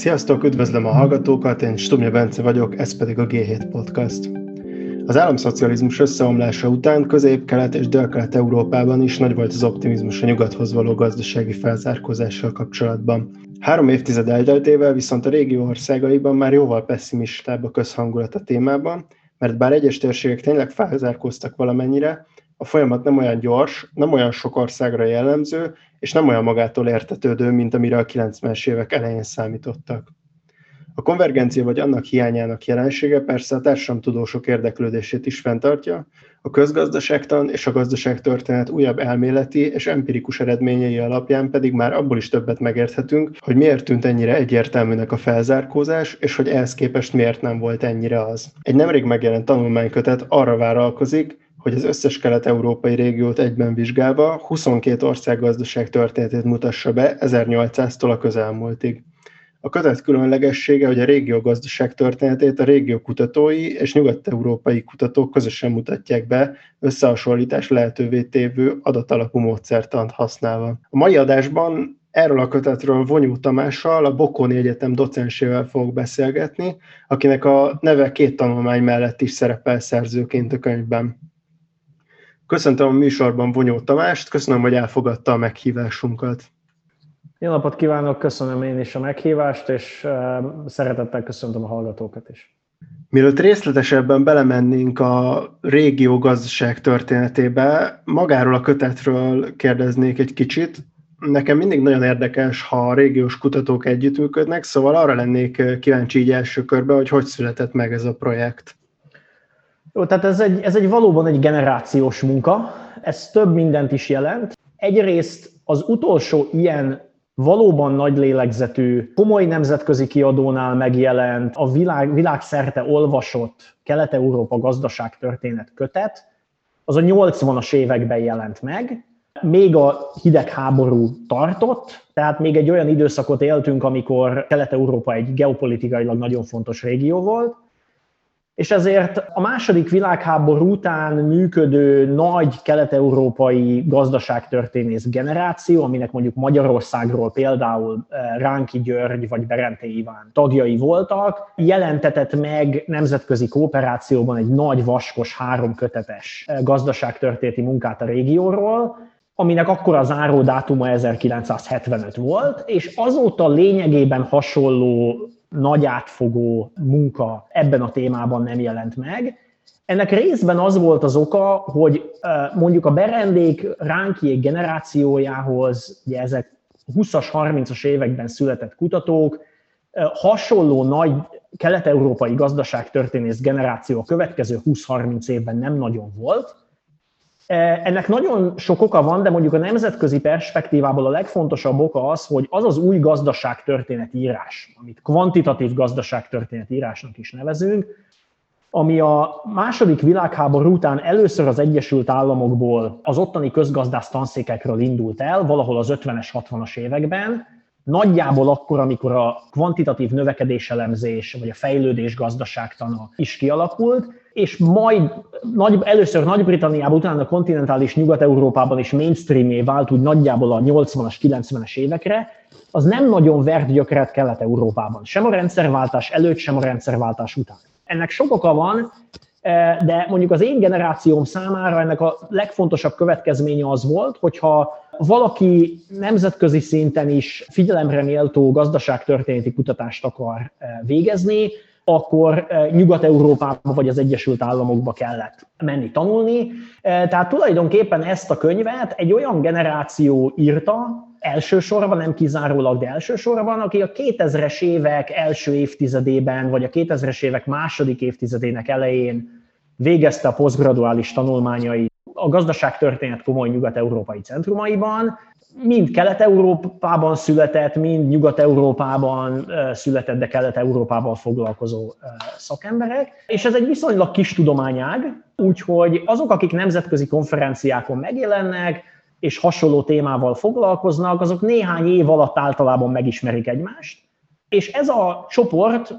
Sziasztok, üdvözlöm a hallgatókat, én Stumja Bence vagyok, ez pedig a G7 Podcast. Az államszocializmus összeomlása után Közép-Kelet és Dél-Kelet Európában is nagy volt az optimizmus a nyugathoz való gazdasági felzárkózással kapcsolatban. Három évtized elteltével viszont a régió országaiban már jóval pessimistább a közhangulat a témában, mert bár egyes térségek tényleg felzárkóztak valamennyire, a folyamat nem olyan gyors, nem olyan sok országra jellemző, és nem olyan magától értetődő, mint amire a 90-es évek elején számítottak. A konvergencia vagy annak hiányának jelensége persze a társadalomtudósok érdeklődését is fenntartja, a közgazdaságtan és a gazdaságtörténet újabb elméleti és empirikus eredményei alapján pedig már abból is többet megérthetünk, hogy miért tűnt ennyire egyértelműnek a felzárkózás, és hogy ehhez képest miért nem volt ennyire az. Egy nemrég megjelent tanulmánykötet arra vállalkozik, hogy az összes kelet-európai régiót egyben vizsgálva 22 ország gazdaság történetét mutassa be 1800-tól a közelmúltig. A kötet különlegessége, hogy a régió gazdaság történetét a régió kutatói és nyugat-európai kutatók közösen mutatják be, összehasonlítás lehetővé tévő adatalapú módszertant használva. A mai adásban erről a kötetről Vonyú Tamással, a Bokóni Egyetem docensével fogok beszélgetni, akinek a neve két tanulmány mellett is szerepel szerzőként a könyvben. Köszöntöm a műsorban Vonyó Tamást, köszönöm, hogy elfogadta a meghívásunkat. Jó napot kívánok, köszönöm én is a meghívást, és szeretettel köszöntöm a hallgatókat is. Mielőtt részletesebben belemennénk a régió gazdaság történetébe, magáról a kötetről kérdeznék egy kicsit. Nekem mindig nagyon érdekes, ha a régiós kutatók együttműködnek, szóval arra lennék kíváncsi így első körben, hogy hogy született meg ez a projekt. Jó, tehát ez egy, ez egy valóban egy generációs munka, ez több mindent is jelent. Egyrészt az utolsó ilyen valóban nagy lélegzetű, komoly nemzetközi kiadónál megjelent, a világ, világszerte olvasott Kelet-Európa gazdaságtörténet kötet, az a 80-as években jelent meg, még a hidegháború tartott, tehát még egy olyan időszakot éltünk, amikor Kelet-Európa egy geopolitikailag nagyon fontos régió volt, és ezért a második világháború után működő nagy kelet-európai gazdaságtörténész generáció, aminek mondjuk Magyarországról például eh, Ránki György vagy Berente Iván tagjai voltak, jelentetett meg nemzetközi kooperációban egy nagy vaskos háromkötetes eh, gazdaságtörténeti munkát a régióról, aminek akkor a záró dátuma 1975 volt, és azóta lényegében hasonló nagy átfogó munka ebben a témában nem jelent meg. Ennek részben az volt az oka, hogy mondjuk a berendék ránkiék generációjához, ugye ezek 20-as, 30-as években született kutatók, hasonló nagy kelet-európai gazdaságtörténész generáció a következő 20-30 évben nem nagyon volt, ennek nagyon sok oka van, de mondjuk a nemzetközi perspektívából a legfontosabb oka az, hogy az az új gazdaságtörténet írás, amit kvantitatív gazdaságtörténet írásnak is nevezünk, ami a második világháború után először az Egyesült Államokból az ottani közgazdász tanszékekről indult el, valahol az 50-es, 60-as években, nagyjából akkor, amikor a kvantitatív növekedéselemzés vagy a fejlődés gazdaságtana is kialakult, és majd nagy, először Nagy-Britanniában, utána a kontinentális Nyugat-Európában is mainstreamé vált úgy nagyjából a 80-as, 90-es évekre, az nem nagyon vert gyökeret Kelet-Európában. Sem a rendszerváltás előtt, sem a rendszerváltás után. Ennek sok oka van, eh, de mondjuk az én generációm számára ennek a legfontosabb következménye az volt, hogyha valaki nemzetközi szinten is figyelemre méltó gazdaságtörténeti kutatást akar eh, végezni, akkor eh, Nyugat-Európába vagy az Egyesült Államokba kellett menni tanulni. Eh, tehát tulajdonképpen ezt a könyvet egy olyan generáció írta, elsősorban, nem kizárólag, de elsősorban, aki a 2000-es évek első évtizedében, vagy a 2000-es évek második évtizedének elején végezte a posztgraduális tanulmányait a gazdaságtörténet komoly nyugat-európai centrumaiban, mind Kelet-Európában született, mind Nyugat-Európában született, de Kelet-Európában foglalkozó szakemberek. És ez egy viszonylag kis tudományág, úgyhogy azok, akik nemzetközi konferenciákon megjelennek, és hasonló témával foglalkoznak, azok néhány év alatt általában megismerik egymást. És ez a csoport,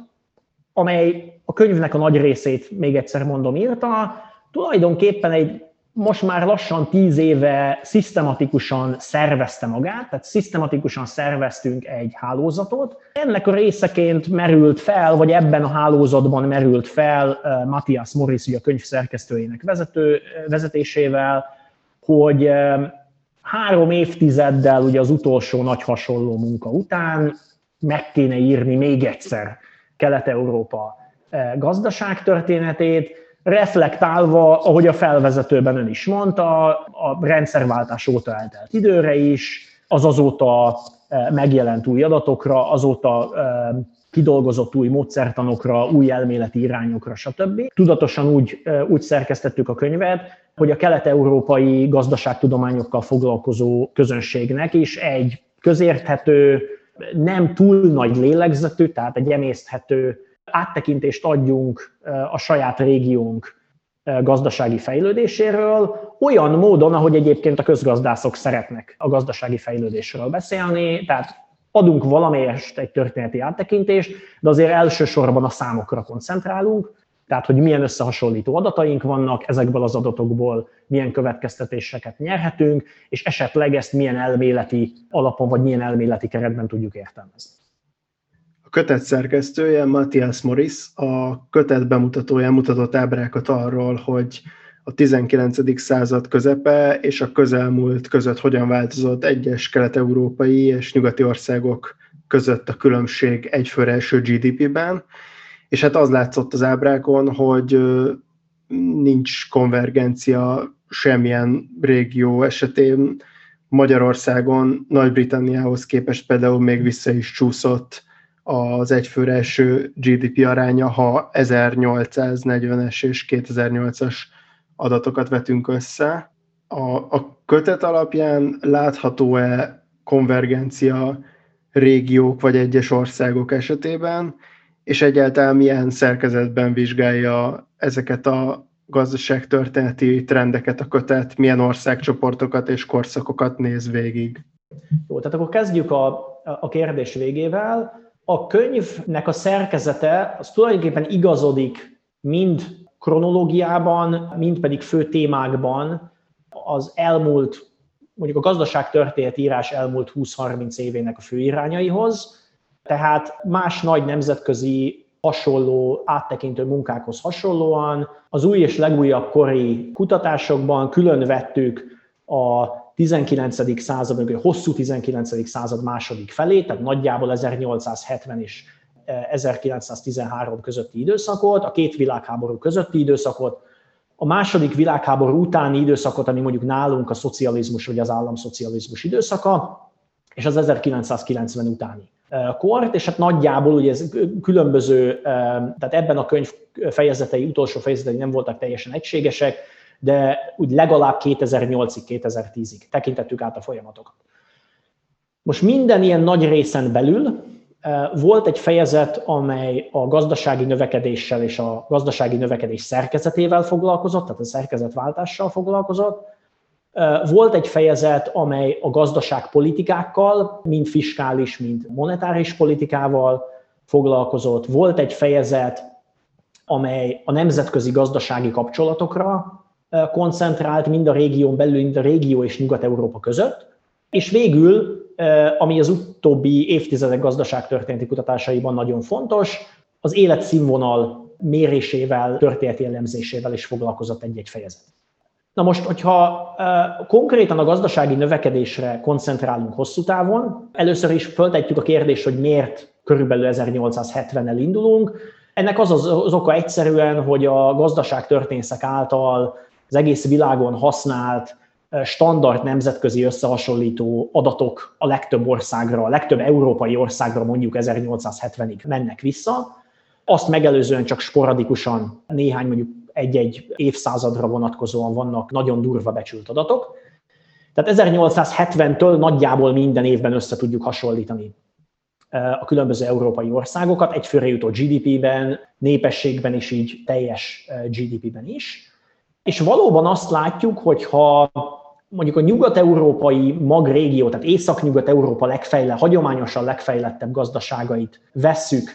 amely a könyvnek a nagy részét, még egyszer mondom, írta, tulajdonképpen egy most már lassan tíz éve szisztematikusan szervezte magát, tehát szisztematikusan szerveztünk egy hálózatot. Ennek a részeként merült fel, vagy ebben a hálózatban merült fel uh, Matthias Morris, a könyv szerkesztőjének vezető, vezetésével, hogy uh, három évtizeddel ugye az utolsó nagy hasonló munka után meg kéne írni még egyszer Kelet-Európa gazdaságtörténetét, reflektálva, ahogy a felvezetőben ön is mondta, a rendszerváltás óta eltelt időre is, az azóta e, megjelent új adatokra, azóta e, kidolgozott új módszertanokra, új elméleti irányokra, stb. Tudatosan úgy, e, úgy szerkesztettük a könyvet, hogy a kelet-európai gazdaságtudományokkal foglalkozó közönségnek is egy közérthető, nem túl nagy lélegzetű, tehát egy emészthető áttekintést adjunk a saját régiónk gazdasági fejlődéséről, olyan módon, ahogy egyébként a közgazdászok szeretnek a gazdasági fejlődésről beszélni, tehát adunk valamelyest egy történeti áttekintést, de azért elsősorban a számokra koncentrálunk, tehát hogy milyen összehasonlító adataink vannak, ezekből az adatokból milyen következtetéseket nyerhetünk, és esetleg ezt milyen elméleti alapon, vagy milyen elméleti keretben tudjuk értelmezni kötet szerkesztője, Matthias Morris, a kötet bemutatóján mutatott ábrákat arról, hogy a 19. század közepe és a közelmúlt között hogyan változott egyes kelet-európai és nyugati országok között a különbség egyfőre első GDP-ben, és hát az látszott az ábrákon, hogy nincs konvergencia semmilyen régió esetén. Magyarországon Nagy-Britanniához képest például még vissza is csúszott az egyfőre eső GDP aránya, ha 1840-es és 2008-as adatokat vetünk össze. A, a kötet alapján látható-e konvergencia régiók vagy egyes országok esetében, és egyáltalán milyen szerkezetben vizsgálja ezeket a gazdaságtörténeti trendeket a kötet, milyen országcsoportokat és korszakokat néz végig. Jó, tehát akkor kezdjük a, a kérdés végével a könyvnek a szerkezete az tulajdonképpen igazodik mind kronológiában, mind pedig fő témákban. Az elmúlt, mondjuk a gazdaságtörténet írás elmúlt 20-30 évének a főirányaihoz, tehát más nagy nemzetközi hasonló áttekintő munkákhoz hasonlóan az új és legújabb kori kutatásokban külön vettük a 19. század, a hosszú 19. század második felé, tehát nagyjából 1870 és 1913 eh, közötti időszakot, a két világháború közötti időszakot, a második világháború utáni időszakot, ami mondjuk nálunk a szocializmus vagy az államszocializmus időszaka, és az 1990 utáni eh, kort, és hát nagyjából ugye ez különböző, eh, tehát ebben a könyv fejezetei, utolsó fejezetei nem voltak teljesen egységesek, de úgy legalább 2008-ig, 2010-ig tekintettük át a folyamatokat. Most minden ilyen nagy részen belül eh, volt egy fejezet, amely a gazdasági növekedéssel és a gazdasági növekedés szerkezetével foglalkozott, tehát a szerkezetváltással foglalkozott. Eh, volt egy fejezet, amely a gazdaságpolitikákkal, mind fiskális, mind monetáris politikával foglalkozott. Volt egy fejezet, amely a nemzetközi gazdasági kapcsolatokra koncentrált mind a régión belül, mind a régió és Nyugat-Európa között, és végül, ami az utóbbi évtizedek gazdaságtörténeti kutatásaiban nagyon fontos, az életszínvonal mérésével, történeti elemzésével is foglalkozott egy-egy fejezet. Na most, hogyha konkrétan a gazdasági növekedésre koncentrálunk hosszú távon, először is föltetjük a kérdést, hogy miért körülbelül 1870-el indulunk. Ennek az az, az oka egyszerűen, hogy a gazdaságtörténészek által az egész világon használt standard nemzetközi összehasonlító adatok a legtöbb országra, a legtöbb európai országra mondjuk 1870-ig mennek vissza. Azt megelőzően csak sporadikusan néhány mondjuk egy-egy évszázadra vonatkozóan vannak nagyon durva becsült adatok. Tehát 1870-től nagyjából minden évben össze tudjuk hasonlítani a különböző európai országokat, egyfőre jutó GDP-ben, népességben és így teljes GDP-ben is. És valóban azt látjuk, hogy ha mondjuk a nyugat-európai magrégió, tehát észak-nyugat-európa legfejle, hagyományosan legfejlettebb gazdaságait vesszük,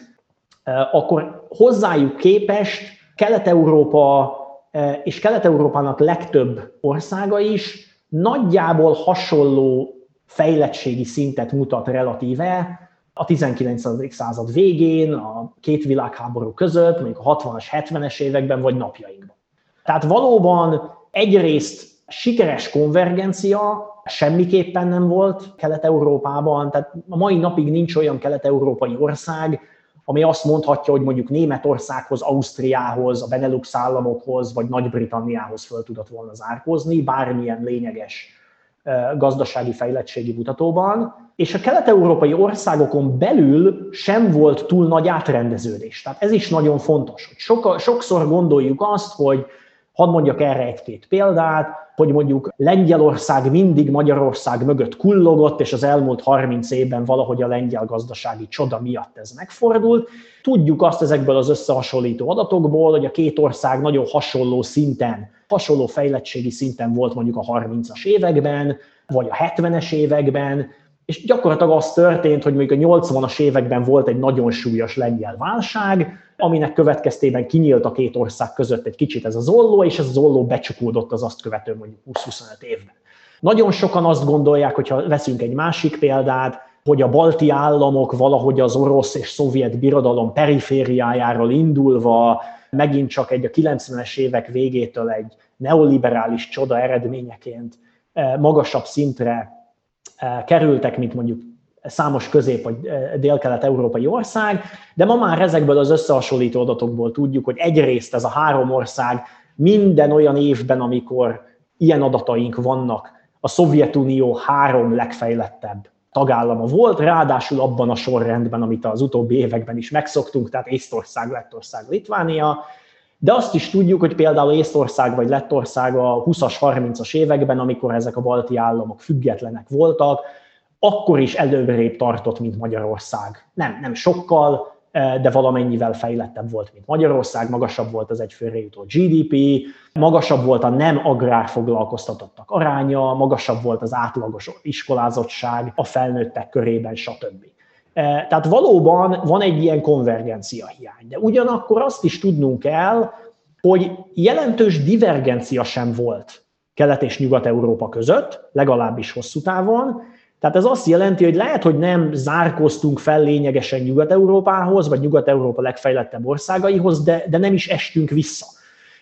akkor hozzájuk képest Kelet-Európa és Kelet-Európának legtöbb országa is nagyjából hasonló fejlettségi szintet mutat relatíve a 19. század végén, a két világháború között, mondjuk a 60-as, 70-es években, vagy napjainkban. Tehát valóban egyrészt sikeres konvergencia semmiképpen nem volt Kelet-Európában, tehát a mai napig nincs olyan kelet-európai ország, ami azt mondhatja, hogy mondjuk Németországhoz, Ausztriához, a Benelux államokhoz, vagy Nagy-Britanniához föl tudott volna zárkózni, bármilyen lényeges gazdasági fejlettségi mutatóban, és a kelet-európai országokon belül sem volt túl nagy átrendeződés. Tehát ez is nagyon fontos, hogy sokszor gondoljuk azt, hogy hadd mondjak erre egy-két példát, hogy mondjuk Lengyelország mindig Magyarország mögött kullogott, és az elmúlt 30 évben valahogy a lengyel gazdasági csoda miatt ez megfordult. Tudjuk azt ezekből az összehasonlító adatokból, hogy a két ország nagyon hasonló szinten, hasonló fejlettségi szinten volt mondjuk a 30-as években, vagy a 70-es években, és gyakorlatilag az történt, hogy mondjuk a 80-as években volt egy nagyon súlyos lengyel válság, aminek következtében kinyílt a két ország között egy kicsit ez a zolló, és ez a zolló becsukódott az azt követő mondjuk 20-25 évben. Nagyon sokan azt gondolják, hogyha veszünk egy másik példát, hogy a balti államok valahogy az orosz és szovjet birodalom perifériájáról indulva megint csak egy a 90-es évek végétől egy neoliberális csoda eredményeként eh, magasabb szintre kerültek, mint mondjuk számos közép- vagy dél-kelet-európai ország, de ma már ezekből az összehasonlító adatokból tudjuk, hogy egyrészt ez a három ország minden olyan évben, amikor ilyen adataink vannak, a Szovjetunió három legfejlettebb tagállama volt, ráadásul abban a sorrendben, amit az utóbbi években is megszoktunk, tehát Észtország, Lettország, Litvánia, de azt is tudjuk, hogy például Észtország vagy Lettország a 20-as, 30-as években, amikor ezek a balti államok függetlenek voltak, akkor is előrébb tartott, mint Magyarország. Nem, nem sokkal, eh, de valamennyivel fejlettebb volt, mint Magyarország, magasabb volt az egyfőre jutó GDP, magasabb volt a nem agrárfoglalkoztatottak aránya, magasabb volt az átlagos iskolázottság a felnőttek körében, stb. Eh, tehát valóban van egy ilyen konvergencia hiány, de ugyanakkor azt is tudnunk kell, hogy jelentős divergencia sem volt Kelet- és Nyugat-Európa között, legalábbis hosszú távon, tehát ez azt jelenti, hogy lehet, hogy nem zárkoztunk fel lényegesen Nyugat-Európához, vagy Nyugat-Európa legfejlettebb országaihoz, de, de nem is estünk vissza.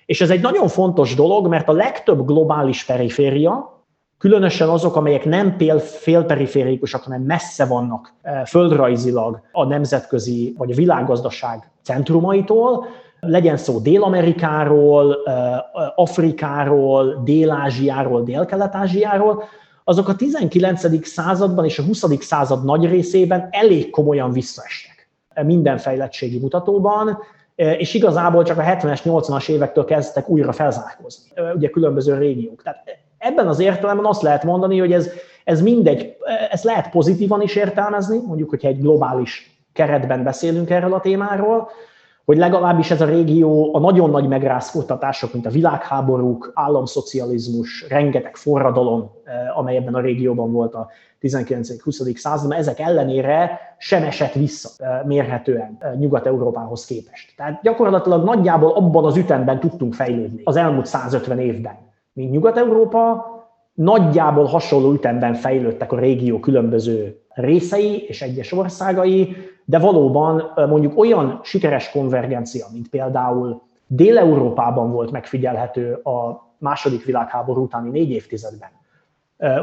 És ez egy nagyon fontos dolog, mert a legtöbb globális periféria, különösen azok, amelyek nem félperiférikusak, hanem messze vannak e, földrajzilag a nemzetközi vagy a világgazdaság centrumaitól, legyen szó Dél-Amerikáról, e, Afrikáról, Dél-Ázsiáról, Dél-Kelet-Ázsiáról, azok a 19. században és a 20. század nagy részében elég komolyan visszaestek minden fejlettségi mutatóban, és igazából csak a 70-es, 80-as évektől kezdtek újra felzárkózni, ugye különböző régiók. Tehát ebben az értelemben azt lehet mondani, hogy ez, ez mindegy, ezt lehet pozitívan is értelmezni, mondjuk, hogyha egy globális keretben beszélünk erről a témáról, hogy legalábbis ez a régió a nagyon nagy megrázkódtatások, mint a világháborúk, államszocializmus, rengeteg forradalom, eh, amely ebben a régióban volt a 19.-20. században, ezek ellenére sem esett vissza eh, mérhetően eh, Nyugat-Európához képest. Tehát gyakorlatilag nagyjából abban az ütemben tudtunk fejlődni az elmúlt 150 évben, mint Nyugat-Európa, nagyjából hasonló ütemben fejlődtek a régió különböző részei és egyes országai, de valóban mondjuk olyan sikeres konvergencia, mint például Dél-Európában volt megfigyelhető a második világháború utáni négy évtizedben,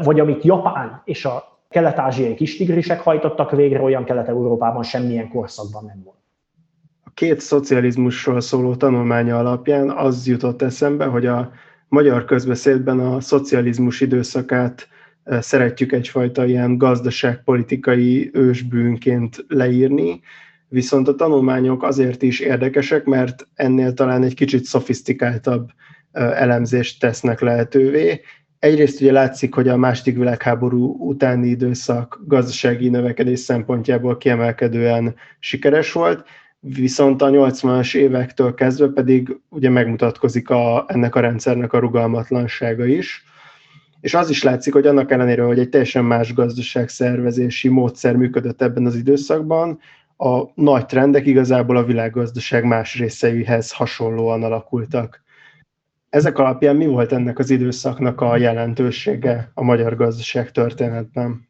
vagy amit Japán és a kelet-ázsiai kistigrisek hajtottak végre, olyan Kelet-Európában semmilyen korszakban nem volt. A két szocializmusról szóló tanulmánya alapján az jutott eszembe, hogy a magyar közbeszédben a szocializmus időszakát szeretjük egyfajta ilyen gazdaságpolitikai ősbűnként leírni, viszont a tanulmányok azért is érdekesek, mert ennél talán egy kicsit szofisztikáltabb elemzést tesznek lehetővé. Egyrészt ugye látszik, hogy a második világháború utáni időszak gazdasági növekedés szempontjából kiemelkedően sikeres volt, viszont a 80-as évektől kezdve pedig ugye megmutatkozik a, ennek a rendszernek a rugalmatlansága is és az is látszik, hogy annak ellenére, hogy egy teljesen más gazdaságszervezési módszer működött ebben az időszakban, a nagy trendek igazából a világgazdaság más részeihez hasonlóan alakultak. Ezek alapján mi volt ennek az időszaknak a jelentősége a magyar gazdaság történetben?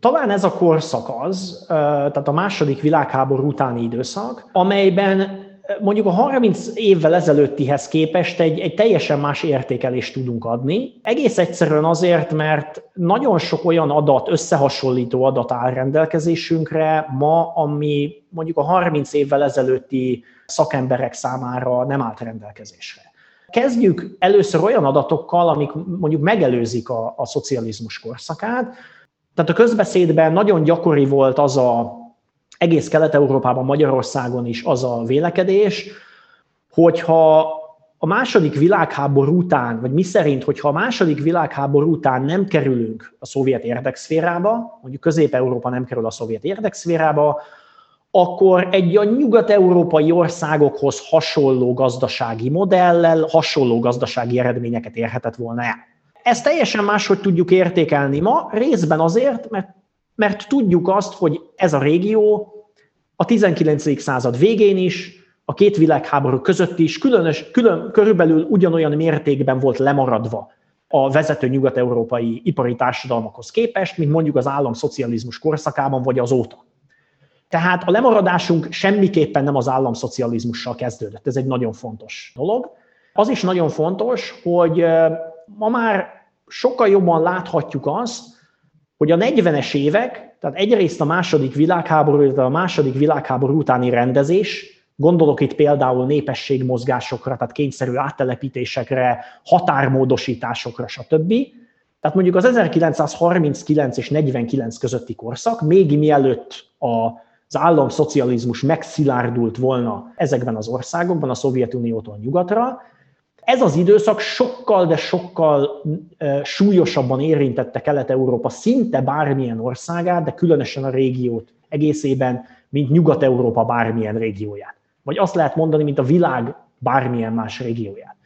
Talán ez a korszak az, tehát a második világháború utáni időszak, amelyben mondjuk a 30 évvel ezelőttihez képest egy, egy teljesen más értékelést tudunk adni. Egész egyszerűen azért, mert nagyon sok olyan adat, összehasonlító adat áll rendelkezésünkre ma, ami mondjuk a 30 évvel ezelőtti szakemberek számára nem állt rendelkezésre. Kezdjük először olyan adatokkal, amik mondjuk megelőzik a, a szocializmus korszakát. Tehát a közbeszédben nagyon gyakori volt az a egész Kelet-Európában, Magyarországon is az a vélekedés, hogyha a második világháború után, vagy mi szerint, hogyha a második világháború után nem kerülünk a szovjet érdekszférába, mondjuk Közép-Európa nem kerül a szovjet érdekszférába, akkor egy a nyugat-európai országokhoz hasonló gazdasági modellel hasonló gazdasági eredményeket érhetett volna el. Ezt teljesen máshogy tudjuk értékelni ma, részben azért, mert, mert tudjuk azt, hogy ez a régió a 19. század végén is, a két világháború között is különös, külön, körülbelül ugyanolyan mértékben volt lemaradva a vezető nyugat-európai ipari társadalmakhoz képest, mint mondjuk az államszocializmus korszakában vagy azóta. Tehát a lemaradásunk semmiképpen nem az államszocializmussal kezdődött. Ez egy nagyon fontos dolog. Az is nagyon fontos, hogy ma már sokkal jobban láthatjuk azt, hogy a 40-es évek, tehát egyrészt a második világháború, illetve a második világháború utáni rendezés, gondolok itt például népességmozgásokra, tehát kényszerű áttelepítésekre, határmódosításokra, stb. Tehát mondjuk az 1939 és 49 közötti korszak, még mielőtt a az államszocializmus megszilárdult volna ezekben az országokban, a Szovjetuniótól nyugatra, ez az időszak sokkal, de sokkal súlyosabban érintette Kelet-Európa szinte bármilyen országát, de különösen a régiót egészében, mint Nyugat-Európa bármilyen régióját. Vagy azt lehet mondani, mint a világ bármilyen más régióját.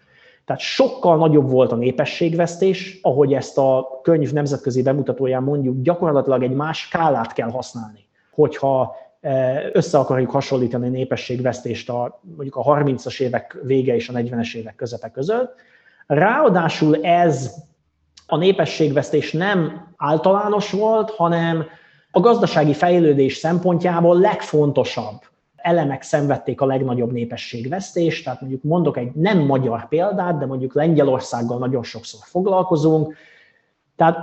Tehát sokkal nagyobb volt a népességvesztés, ahogy ezt a könyv nemzetközi bemutatóján mondjuk, gyakorlatilag egy más skálát kell használni, hogyha össze akarjuk hasonlítani a népességvesztést a, mondjuk a 30-as évek vége és a 40-es évek közepe között. Ráadásul ez a népességvesztés nem általános volt, hanem a gazdasági fejlődés szempontjából legfontosabb elemek szenvedték a legnagyobb népességvesztést, tehát mondjuk mondok egy nem magyar példát, de mondjuk Lengyelországgal nagyon sokszor foglalkozunk. Tehát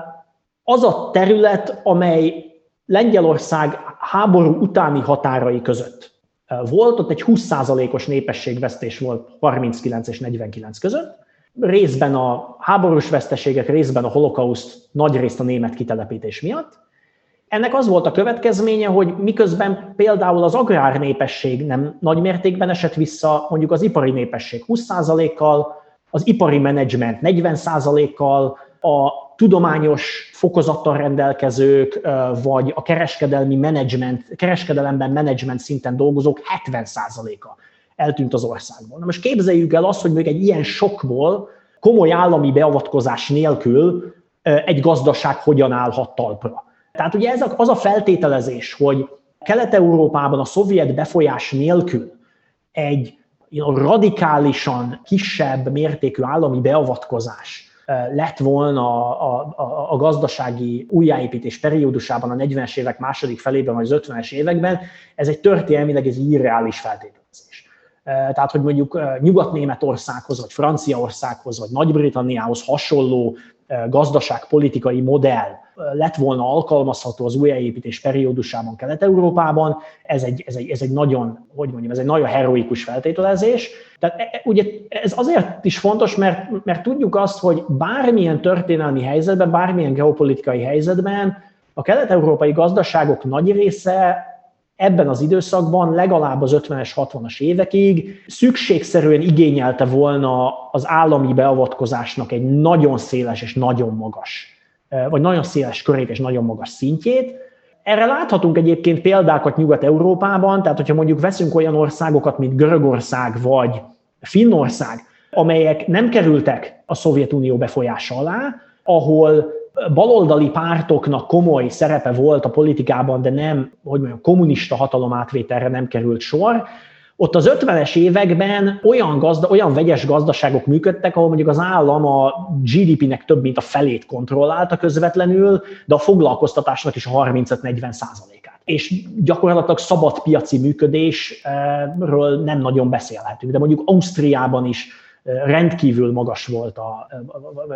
az a terület, amely Lengyelország háború utáni határai között volt, ott egy 20%-os népességvesztés volt 39 és 49 között, részben a háborús veszteségek, részben a holokauszt, nagy részt a német kitelepítés miatt. Ennek az volt a következménye, hogy miközben például az agrár népesség nem nagy mértékben esett vissza, mondjuk az ipari népesség 20%-kal, az ipari menedzsment 40%-kal, a tudományos fokozattal rendelkezők, vagy a kereskedelmi menedzsment, kereskedelemben menedzsment szinten dolgozók 70%-a eltűnt az országból. Na most képzeljük el azt, hogy még egy ilyen sokból komoly állami beavatkozás nélkül egy gazdaság hogyan állhat talpra. Tehát ugye ez az a feltételezés, hogy Kelet-Európában a szovjet befolyás nélkül egy radikálisan kisebb mértékű állami beavatkozás lett volna a, a, a gazdasági újjáépítés periódusában, a 40-es évek második felében, vagy az 50-es években, ez egy történelmileg ez irreális feltételezés. Tehát, hogy mondjuk Nyugat-Németországhoz, vagy Franciaországhoz, vagy Nagy-Britanniához hasonló gazdaságpolitikai modell lett volna alkalmazható az újjáépítés periódusában Kelet-Európában, ez egy, ez, egy, ez egy nagyon, hogy mondjam, ez egy nagyon heroikus feltételezés. Tehát e, e, ugye ez azért is fontos, mert, mert tudjuk azt, hogy bármilyen történelmi helyzetben, bármilyen geopolitikai helyzetben a kelet-európai gazdaságok nagy része ebben az időszakban legalább az 50-es, 60-as évekig szükségszerűen igényelte volna az állami beavatkozásnak egy nagyon széles és nagyon magas, vagy nagyon széles körét és nagyon magas szintjét. Erre láthatunk egyébként példákat Nyugat-Európában, tehát hogyha mondjuk veszünk olyan országokat, mint Görögország vagy Finnország, amelyek nem kerültek a Szovjetunió befolyása alá, ahol baloldali pártoknak komoly szerepe volt a politikában, de nem, hogy mondjam, kommunista hatalomátvételre nem került sor, Ott az 50-es években olyan, gazda, olyan vegyes gazdaságok működtek, ahol mondjuk az állam a GDP-nek több mint a felét kontrollálta közvetlenül, de a foglalkoztatásnak is a 35-40 százalékát. És gyakorlatilag szabad piaci működésről nem nagyon beszélhetünk, de mondjuk Ausztriában is rendkívül magas volt, a,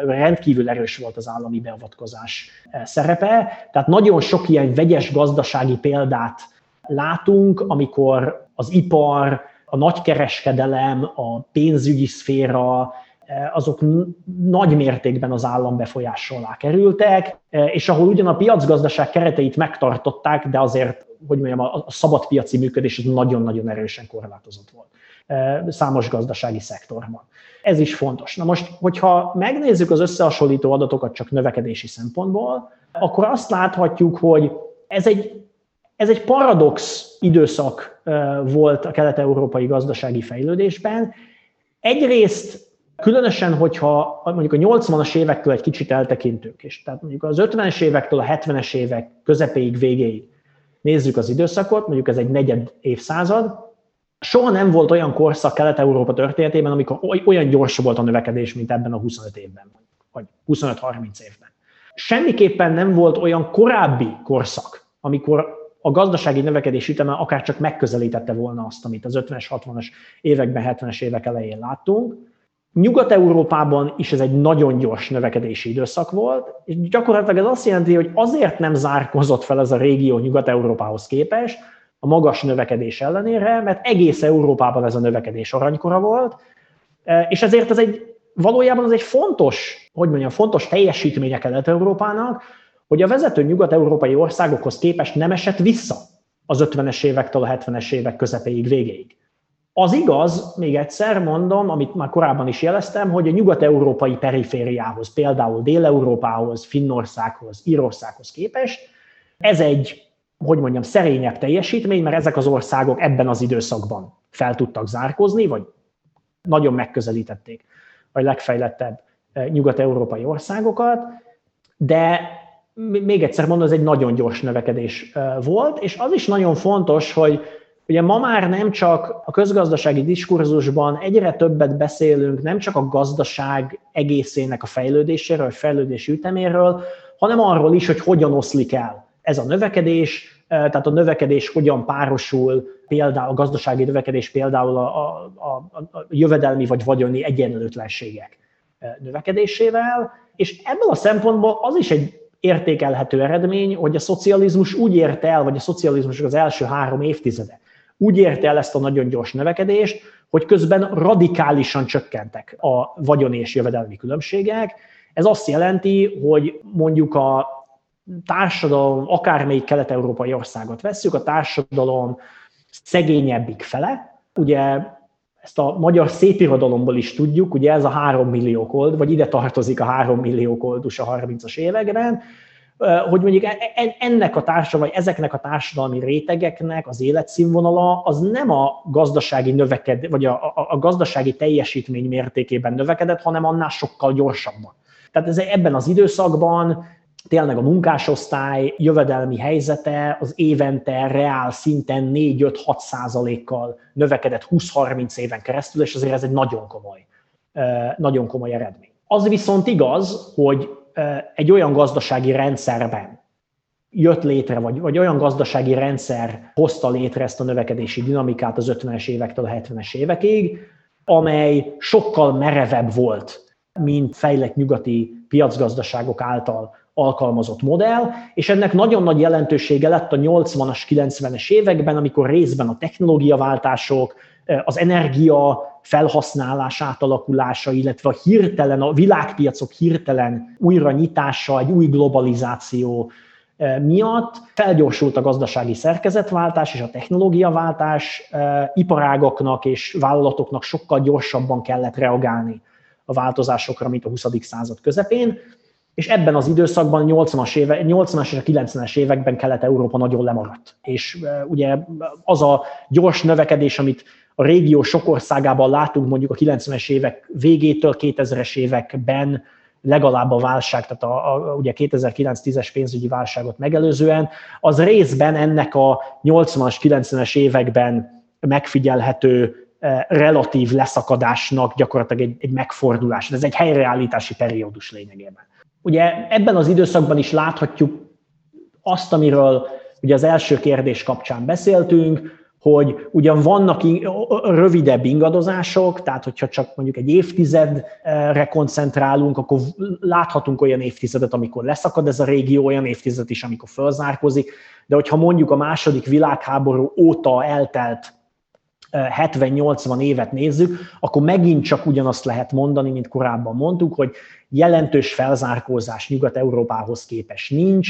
rendkívül erős volt az állami beavatkozás szerepe. Tehát nagyon sok ilyen vegyes gazdasági példát látunk, amikor az ipar, a nagykereskedelem, a pénzügyi szféra, azok nagy mértékben az állam befolyása kerültek, és ahol ugyan a piacgazdaság kereteit megtartották, de azért, hogy mondjam, a szabad működés nagyon-nagyon erősen korlátozott volt számos gazdasági szektorban. Ez is fontos. Na most, hogyha megnézzük az összehasonlító adatokat csak növekedési szempontból, akkor azt láthatjuk, hogy ez egy, ez egy paradox időszak volt a kelet-európai gazdasági fejlődésben. Egyrészt Különösen, hogyha mondjuk a 80-as évektől egy kicsit eltekintünk, és tehát mondjuk az 50-es évektől a 70-es évek közepéig, végéig nézzük az időszakot, mondjuk ez egy negyed évszázad, soha nem volt olyan korszak Kelet-Európa történetében, amikor olyan gyors volt a növekedés, mint ebben a 25 évben, vagy 25-30 évben. Semmiképpen nem volt olyan korábbi korszak, amikor a gazdasági növekedés üteme akár csak megközelítette volna azt, amit az 50-es, 60-as években, 70-es évek elején láttunk. Nyugat-Európában is ez egy nagyon gyors növekedési időszak volt, és gyakorlatilag ez azt jelenti, hogy azért nem zárkozott fel ez a régió Nyugat-Európához képest, a magas növekedés ellenére, mert egész Európában ez a növekedés aranykora volt, és ezért ez egy, valójában az egy fontos, hogy mondjam, fontos teljesítménye Kelet-Európának, hogy a vezető nyugat-európai országokhoz képest nem esett vissza az 50-es évektől a 70-es évek közepéig, végéig. Az igaz, még egyszer mondom, amit már korábban is jeleztem, hogy a nyugat-európai perifériához, például Dél-Európához, Finnországhoz, Írországhoz képest, ez egy hogy mondjam, szerényebb teljesítmény, mert ezek az országok ebben az időszakban fel tudtak zárkozni, vagy nagyon megközelítették a legfejlettebb eh, nyugat-európai országokat, de még egyszer mondom, ez egy nagyon gyors növekedés volt, és az is nagyon fontos, hogy ugye ma már nem csak a közgazdasági diskurzusban egyre többet beszélünk, nem csak a gazdaság egészének a fejlődéséről, vagy fejlődési üteméről, hanem arról is, hogy hogyan oszlik el ez a növekedés, tehát a növekedés hogyan párosul, például a gazdasági növekedés például a, a, a, a jövedelmi vagy vagyoni egyenlőtlenségek növekedésével, és ebből a szempontból az is egy értékelhető eredmény, hogy a szocializmus úgy érte el, vagy a szocializmus az első három évtizede, úgy érte el ezt a nagyon gyors növekedést, hogy közben radikálisan csökkentek a vagyoni és jövedelmi különbségek. Ez azt jelenti, hogy mondjuk a társadalom, akármelyik kelet-európai országot vesszük, a társadalom szegényebbik fele, ugye ezt a magyar szépirodalomból is tudjuk, ugye ez a három millió kold, vagy ide tartozik a három millió koldus a 30-as években, hogy mondjuk e, e, ennek a társadalom, vagy ezeknek a társadalmi rétegeknek az életszínvonala az nem a gazdasági növeked, vagy a, a, a gazdasági teljesítmény mértékében növekedett, hanem annál sokkal gyorsabban. Tehát ez ebben az időszakban tényleg a munkásosztály jövedelmi helyzete az évente reál szinten 4-5-6 százalékkal növekedett 20-30 éven keresztül, és azért ez egy nagyon komoly, nagyon komoly eredmény. Az viszont igaz, hogy egy olyan gazdasági rendszerben jött létre, vagy, vagy olyan gazdasági rendszer hozta létre ezt a növekedési dinamikát az 50-es évektől a 70-es évekig, amely sokkal merevebb volt, mint fejlett nyugati piacgazdaságok által alkalmazott modell, és ennek nagyon nagy jelentősége lett a 80-as, 90-es években, amikor részben a technológiaváltások, eh, az energia felhasználás átalakulása, illetve a hirtelen, a világpiacok hirtelen újra nyitása, egy új globalizáció eh, miatt felgyorsult a gazdasági szerkezetváltás és a technológiaváltás, eh, iparágaknak és vállalatoknak sokkal gyorsabban kellett reagálni a változásokra, mint a 20. század közepén és ebben az időszakban, 80-as, éve, 80-as és a 90-es években Kelet-Európa nagyon lemaradt. És ugye az a gyors növekedés, amit a régió sok országában látunk mondjuk a 90-es évek végétől 2000-es években, legalább a válság, tehát a, a, ugye 2009-10-es pénzügyi válságot megelőzően, az részben ennek a 80-as, 90-es években megfigyelhető relatív leszakadásnak gyakorlatilag egy, egy megfordulás. Ez egy helyreállítási periódus lényegében. Ugye ebben az időszakban is láthatjuk azt, amiről ugye az első kérdés kapcsán beszéltünk, hogy ugyan vannak rövidebb ingadozások, tehát hogyha csak mondjuk egy évtizedre koncentrálunk, akkor láthatunk olyan évtizedet, amikor leszakad ez a régió, olyan évtized is, amikor fölzárkozik, de hogyha mondjuk a második világháború óta eltelt 70-80 évet nézzük, akkor megint csak ugyanazt lehet mondani, mint korábban mondtuk, hogy jelentős felzárkózás Nyugat-Európához képes nincs,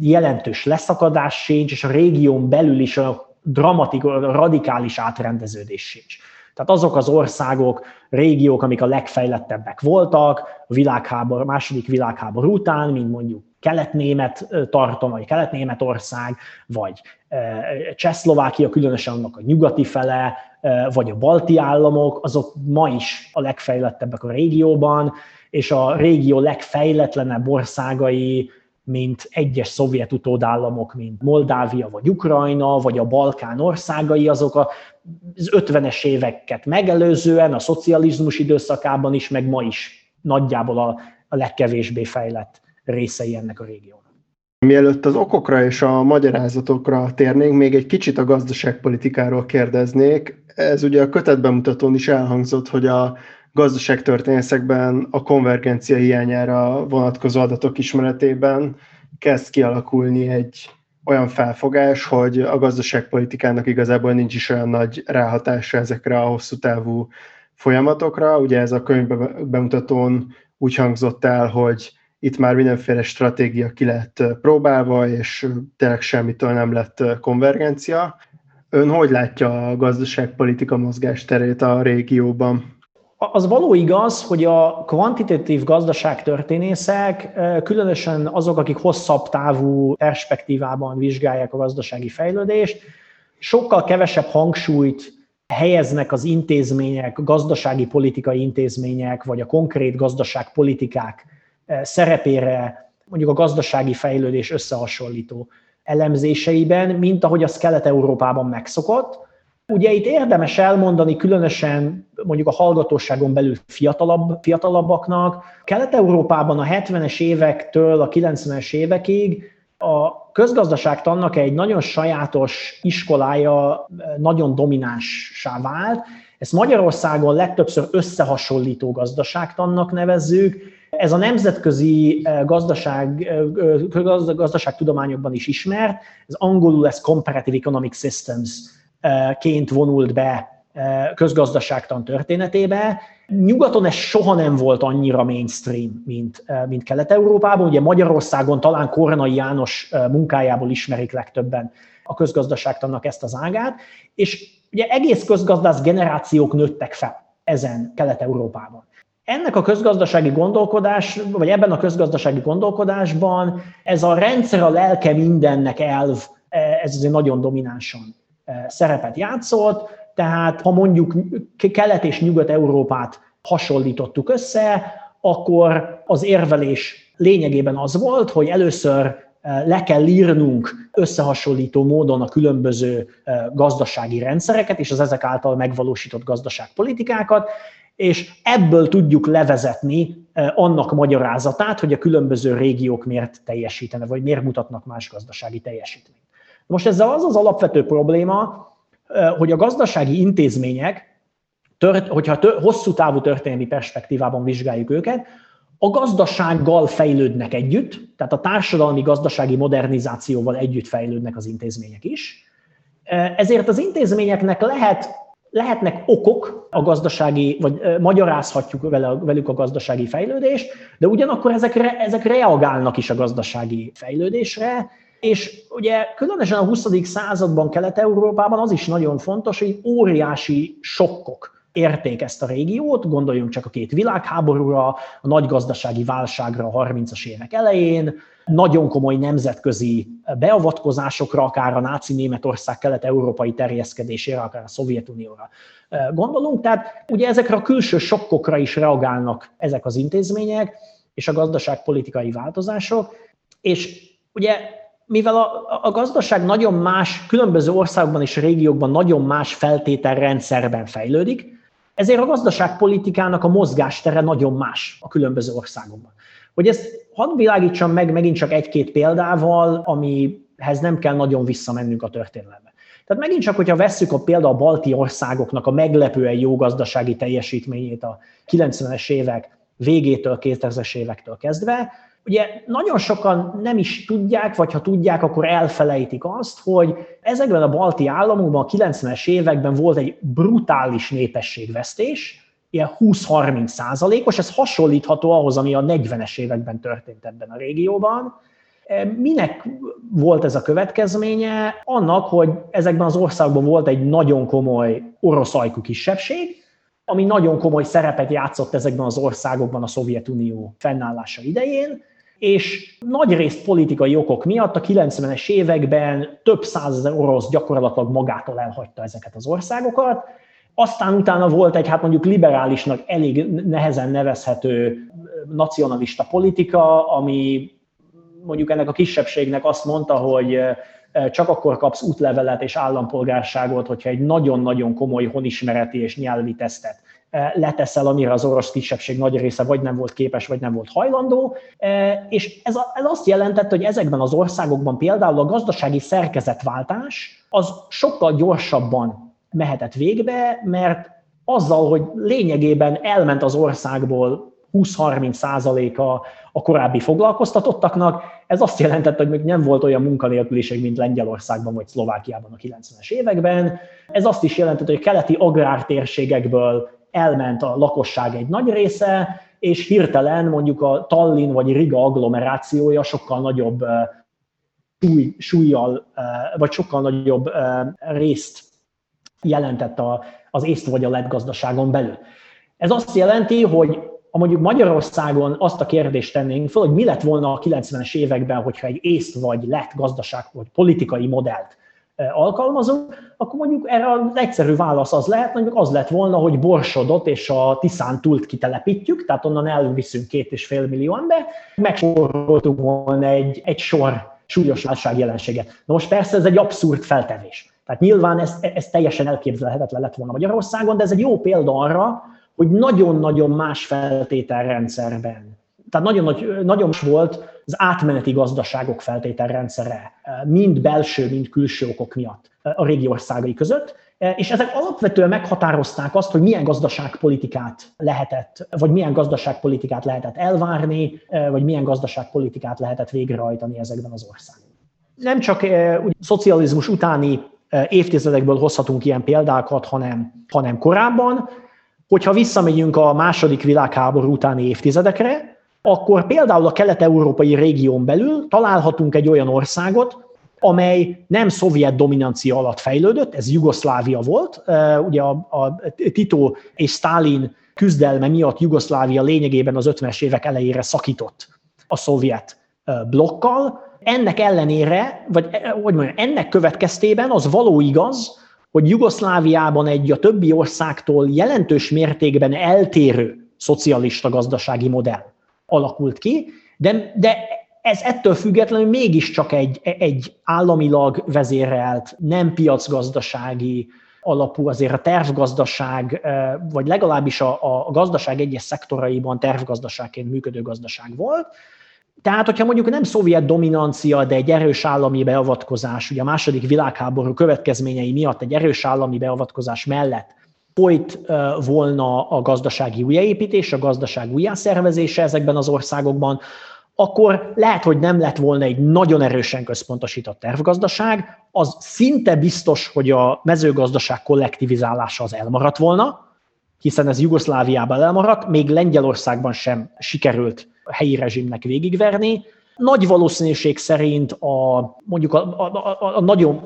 jelentős leszakadás sincs, és a régión belül is a dramatikus, radikális átrendeződés sincs. Tehát azok az országok, régiók, amik a legfejlettebbek voltak a világháború, második világháború után, mint mondjuk kelet-német vagy kelet-németország, vagy Csehszlovákia, különösen annak a nyugati fele, vagy a balti államok, azok ma is a legfejlettebbek a régióban, és a régió legfejletlenebb országai, mint egyes szovjet utódállamok, mint Moldávia vagy Ukrajna, vagy a Balkán országai, azok az 50-es éveket megelőzően, a szocializmus időszakában is, meg ma is nagyjából a, a legkevésbé fejlett részei ennek a régiónak. Mielőtt az okokra és a magyarázatokra térnénk, még egy kicsit a gazdaságpolitikáról kérdeznék. Ez ugye a kötetbemutatón is elhangzott, hogy a gazdaságtörténészekben a konvergencia hiányára vonatkozó adatok ismeretében kezd kialakulni egy olyan felfogás, hogy a gazdaságpolitikának igazából nincs is olyan nagy ráhatása ezekre a hosszú távú folyamatokra. Ugye ez a könyvbemutatón úgy hangzott el, hogy itt már mindenféle stratégia ki lett próbálva, és tényleg semmitől nem lett konvergencia. Ön hogy látja a gazdaságpolitika mozgásterét a régióban? Az való igaz, hogy a kvantitatív gazdaságtörténészek, különösen azok, akik hosszabb távú perspektívában vizsgálják a gazdasági fejlődést, sokkal kevesebb hangsúlyt helyeznek az intézmények, gazdasági politikai intézmények, vagy a konkrét gazdaságpolitikák szerepére, mondjuk a gazdasági fejlődés összehasonlító elemzéseiben, mint ahogy az Kelet-Európában megszokott, Ugye itt érdemes elmondani, különösen mondjuk a hallgatóságon belül fiatalabb, fiatalabbaknak, Kelet-Európában a 70-es évektől a 90-es évekig a közgazdaságtannak egy nagyon sajátos iskolája nagyon dominánssá vált. Ezt Magyarországon legtöbbször összehasonlító gazdaságtannak nevezzük. Ez a nemzetközi eh, gazdaság, eh, gazdaságtudományokban is ismert, ez angolul ez Comparative Economic Systems ként vonult be közgazdaságtan történetébe. Nyugaton ez soha nem volt annyira mainstream, mint, mint Kelet-Európában. Ugye Magyarországon talán Kornai János munkájából ismerik legtöbben a közgazdaságtannak ezt az ágát, és ugye egész közgazdász generációk nőttek fel ezen Kelet-Európában. Ennek a közgazdasági gondolkodás, vagy ebben a közgazdasági gondolkodásban ez a rendszer a lelke mindennek elv, ez azért nagyon dominánsan szerepet játszott, tehát ha mondjuk Kelet- és Nyugat-Európát hasonlítottuk össze, akkor az érvelés lényegében az volt, hogy először le kell írnunk összehasonlító módon a különböző gazdasági rendszereket és az ezek által megvalósított gazdaságpolitikákat, és ebből tudjuk levezetni annak magyarázatát, hogy a különböző régiók miért teljesítenek, vagy miért mutatnak más gazdasági teljesítményt. Most ezzel az az alapvető probléma, hogy a gazdasági intézmények, tört, hogyha tör, hosszú távú történelmi perspektívában vizsgáljuk őket, a gazdasággal fejlődnek együtt, tehát a társadalmi gazdasági modernizációval együtt fejlődnek az intézmények is. Ezért az intézményeknek lehet, lehetnek okok a gazdasági, vagy magyarázhatjuk vele, velük a gazdasági fejlődést, de ugyanakkor ezek, ezek reagálnak is a gazdasági fejlődésre, és ugye különösen a 20. században Kelet-Európában az is nagyon fontos, hogy óriási sokkok érték ezt a régiót, gondoljunk csak a két világháborúra, a nagy gazdasági válságra a 30-as évek elején, nagyon komoly nemzetközi beavatkozásokra, akár a náci Németország kelet-európai terjeszkedésére, akár a Szovjetunióra gondolunk. Tehát ugye ezekre a külső sokkokra is reagálnak ezek az intézmények és a gazdaságpolitikai változások, és ugye mivel a, a gazdaság nagyon más, különböző országokban és régiókban nagyon más feltételrendszerben fejlődik, ezért a gazdaságpolitikának a mozgástere nagyon más a különböző országokban. Hogy ezt hadd világítsam meg megint csak egy-két példával, amihez nem kell nagyon visszamennünk a történelembe. Tehát megint csak, hogyha vesszük a példa a balti országoknak a meglepően jó gazdasági teljesítményét a 90-es évek végétől, 2000-es évektől kezdve, Ugye nagyon sokan nem is tudják, vagy ha tudják, akkor elfelejtik azt, hogy ezekben a balti államokban a 90-es években volt egy brutális népességvesztés, ilyen 20-30 százalékos, ez hasonlítható ahhoz, ami a 40-es években történt ebben a régióban. E, minek volt ez a következménye? Annak, hogy ezekben az országban volt egy nagyon komoly orosz ajkú kisebbség, ami nagyon komoly szerepet játszott ezekben az országokban a Szovjetunió fennállása idején, és nagy részt politikai okok miatt a 90-es években több százezer orosz gyakorlatilag magától elhagyta ezeket az országokat, aztán utána volt egy, hát mondjuk liberálisnak elég nehezen nevezhető nacionalista politika, ami mondjuk ennek a kisebbségnek azt mondta, hogy csak akkor kapsz útlevelet és állampolgárságot, hogyha egy nagyon-nagyon komoly honismereti és nyelvi tesztet leteszel, amire az orosz kisebbség nagy része vagy nem volt képes, vagy nem volt hajlandó, és ez, ez azt jelentette, hogy ezekben az országokban például a gazdasági szerkezetváltás az sokkal gyorsabban mehetett végbe, mert azzal, hogy lényegében elment az országból 20-30 százaléka a korábbi foglalkoztatottaknak, ez azt jelentette, hogy még nem volt olyan munkanélküliség, mint Lengyelországban vagy Szlovákiában a 90-es években. Ez azt is jelentette, hogy keleti agrártérségekből elment a lakosság egy nagy része, és hirtelen mondjuk a Tallinn vagy Riga agglomerációja sokkal nagyobb súly, súlyjal, vagy sokkal nagyobb részt jelentett az észt vagy a lett gazdaságon belül. Ez azt jelenti, hogy ha mondjuk Magyarországon azt a kérdést tennénk fel, hogy mi lett volna a 90-es években, hogyha egy észt vagy lett gazdaság vagy politikai modellt alkalmazunk, akkor mondjuk erre az egyszerű válasz az lehet, mondjuk az lett volna, hogy Borsodot és a Tiszán túlt kitelepítjük, tehát onnan elviszünk két és fél millió ember, megsoroltunk volna egy, egy sor súlyos válságjelenséget. Na most persze ez egy abszurd feltevés. Tehát nyilván ez, ez teljesen elképzelhetetlen lett volna Magyarországon, de ez egy jó példa arra, hogy nagyon-nagyon más feltételrendszerben tehát nagyon, nagy, nagyon volt az átmeneti gazdaságok feltételrendszere, mind belső, mind külső okok miatt a régi országai között, és ezek alapvetően meghatározták azt, hogy milyen gazdaságpolitikát lehetett, vagy milyen gazdaságpolitikát lehetett elvárni, vagy milyen gazdaságpolitikát lehetett végrehajtani ezekben az országokban. Nem csak úgy, szocializmus utáni évtizedekből hozhatunk ilyen példákat, hanem, hanem korábban. Hogyha visszamegyünk a második világháború utáni évtizedekre, akkor például a kelet-európai régión belül találhatunk egy olyan országot, amely nem szovjet dominancia alatt fejlődött, ez Jugoszlávia volt. Ugye a, a Tito és Stalin küzdelme miatt Jugoszlávia lényegében az 50-es évek elejére szakított a szovjet blokkal. Ennek ellenére, vagy hogy mondjam, ennek következtében az való igaz, hogy Jugoszláviában egy a többi országtól jelentős mértékben eltérő szocialista gazdasági modell alakult ki, de, de ez ettől függetlenül mégiscsak egy, egy államilag vezérelt, nem piacgazdasági alapú, azért a tervgazdaság, vagy legalábbis a, a gazdaság egyes szektoraiban tervgazdaságként működő gazdaság volt. Tehát, hogyha mondjuk nem szovjet dominancia, de egy erős állami beavatkozás, ugye a második világháború következményei miatt egy erős állami beavatkozás mellett folyt volna a gazdasági újjáépítés, a gazdaság újjászervezése ezekben az országokban, akkor lehet, hogy nem lett volna egy nagyon erősen központosított tervgazdaság, az szinte biztos, hogy a mezőgazdaság kollektivizálása az elmaradt volna, hiszen ez Jugoszláviában elmaradt, még Lengyelországban sem sikerült a helyi rezsimnek végigverni. Nagy valószínűség szerint a, mondjuk a, a, a, a nagyon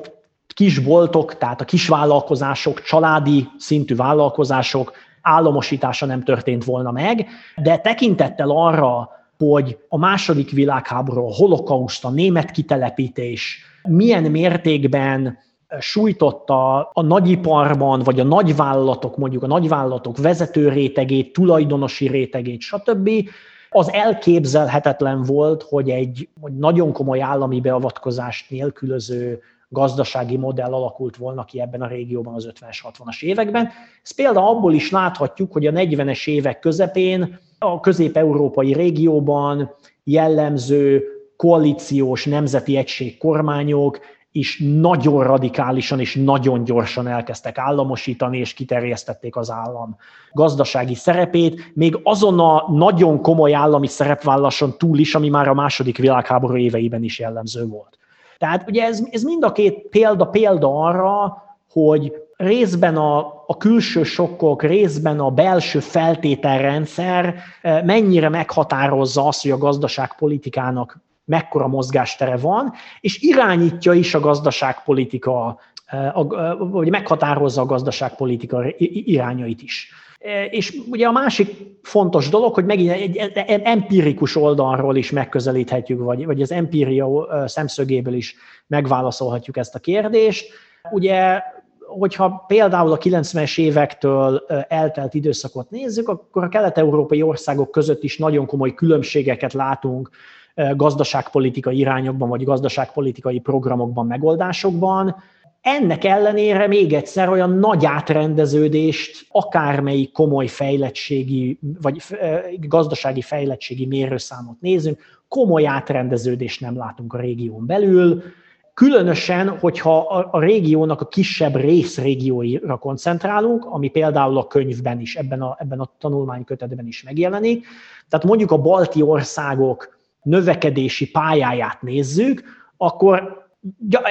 kisboltok, tehát a kisvállalkozások, családi szintű vállalkozások államosítása nem történt volna meg, de tekintettel arra, hogy a második világháború, a holokauszt, a német kitelepítés milyen mértékben sújtotta a nagyiparban, vagy a nagyvállalatok, mondjuk a nagyvállalatok vezető rétegét, tulajdonosi rétegét, stb., Az elképzelhetetlen volt, hogy egy hogy nagyon komoly állami beavatkozást nélkülöző gazdasági modell alakult volna ki ebben a régióban az 50-es, 60-as években. Ezt például abból is láthatjuk, hogy a 40-es évek közepén a közép-európai régióban jellemző koalíciós nemzeti egység kormányok is nagyon radikálisan és nagyon gyorsan elkezdtek államosítani, és kiterjesztették az állam gazdasági szerepét, még azon a nagyon komoly állami szerepvállaláson túl is, ami már a második világháború éveiben is jellemző volt. Tehát ugye ez, ez mind a két példa példa arra, hogy részben a, a külső sokkok, részben a belső feltételrendszer eh, mennyire meghatározza azt, hogy a gazdaságpolitikának mekkora mozgástere van, és irányítja is a gazdaságpolitika, eh, eh, vagy meghatározza a gazdaságpolitika irányait is. És ugye a másik fontos dolog, hogy megint egy empirikus oldalról is megközelíthetjük, vagy, vagy az empíria szemszögéből is megválaszolhatjuk ezt a kérdést. Ugye, hogyha például a 90-es évektől eltelt időszakot nézzük, akkor a kelet-európai országok között is nagyon komoly különbségeket látunk gazdaságpolitikai irányokban, vagy gazdaságpolitikai programokban, megoldásokban. Ennek ellenére még egyszer olyan nagy átrendeződést, akármelyik komoly fejlettségi, vagy gazdasági fejlettségi mérőszámot nézünk, komoly átrendeződést nem látunk a régión belül, Különösen, hogyha a, régiónak a kisebb részrégióira koncentrálunk, ami például a könyvben is, ebben a, ebben a tanulmánykötetben is megjelenik. Tehát mondjuk a balti országok növekedési pályáját nézzük, akkor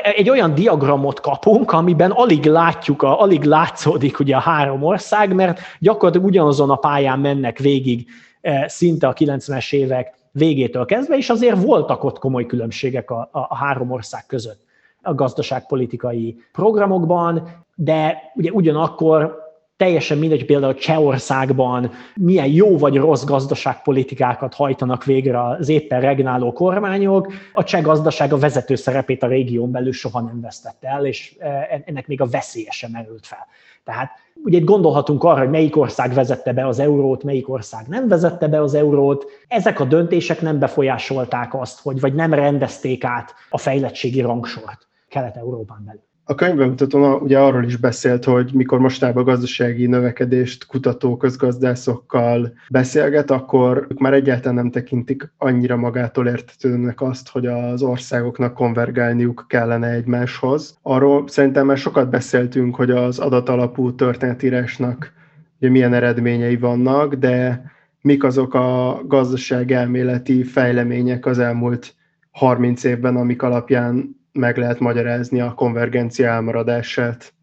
egy olyan diagramot kapunk, amiben alig látjuk, alig látszódik ugye a három ország, mert gyakorlatilag ugyanazon a pályán mennek végig eh, szinte a 90-es évek végétől kezdve, és azért voltak ott komoly különbségek a, a három ország között a gazdaságpolitikai programokban, de ugye ugyanakkor teljesen mindegy, például Csehországban milyen jó vagy rossz gazdaságpolitikákat hajtanak végre az éppen regnáló kormányok. A cseh gazdaság a vezető szerepét a régión belül soha nem vesztette el, és e, ennek még a veszélye sem merült fel. Tehát ugye itt gondolhatunk arra, hogy melyik ország vezette be az eurót, melyik ország nem vezette be az eurót. Ezek a döntések nem befolyásolták azt, hogy vagy nem rendezték át a fejlettségi rangsort Kelet-Európán belül. A könyvbemutatón ugye arról is beszélt, hogy mikor mostában gazdasági növekedést kutató közgazdászokkal beszélget, akkor ők már egyáltalán nem tekintik annyira magától értetődőnek azt, hogy az országoknak konvergálniuk kellene egymáshoz. Arról szerintem már sokat beszéltünk, hogy az adatalapú történetírásnak ugye milyen eredményei vannak, de mik azok a gazdaság elméleti fejlemények az elmúlt 30 évben, amik alapján meg lehet magyarázni a konvergencia elmaradását?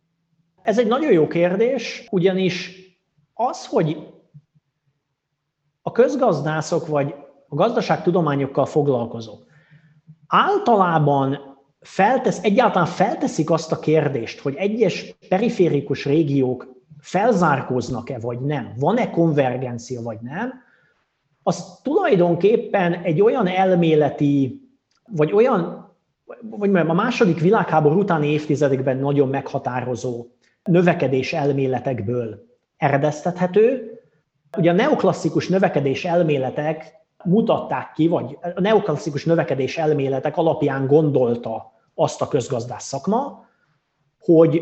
Ez egy nagyon jó kérdés, ugyanis az, hogy a közgazdászok vagy a gazdaságtudományokkal foglalkozók általában feltesz, egyáltalán felteszik azt a kérdést, hogy egyes periférikus régiók felzárkóznak-e vagy nem, van-e konvergencia vagy nem, az tulajdonképpen egy olyan elméleti, vagy olyan vagy a második világháború utáni évtizedekben nagyon meghatározó növekedés elméletekből eredeztethető. Ugye a neoklasszikus növekedés elméletek mutatták ki, vagy a neoklasszikus növekedés elméletek alapján gondolta azt a közgazdász szakma, hogy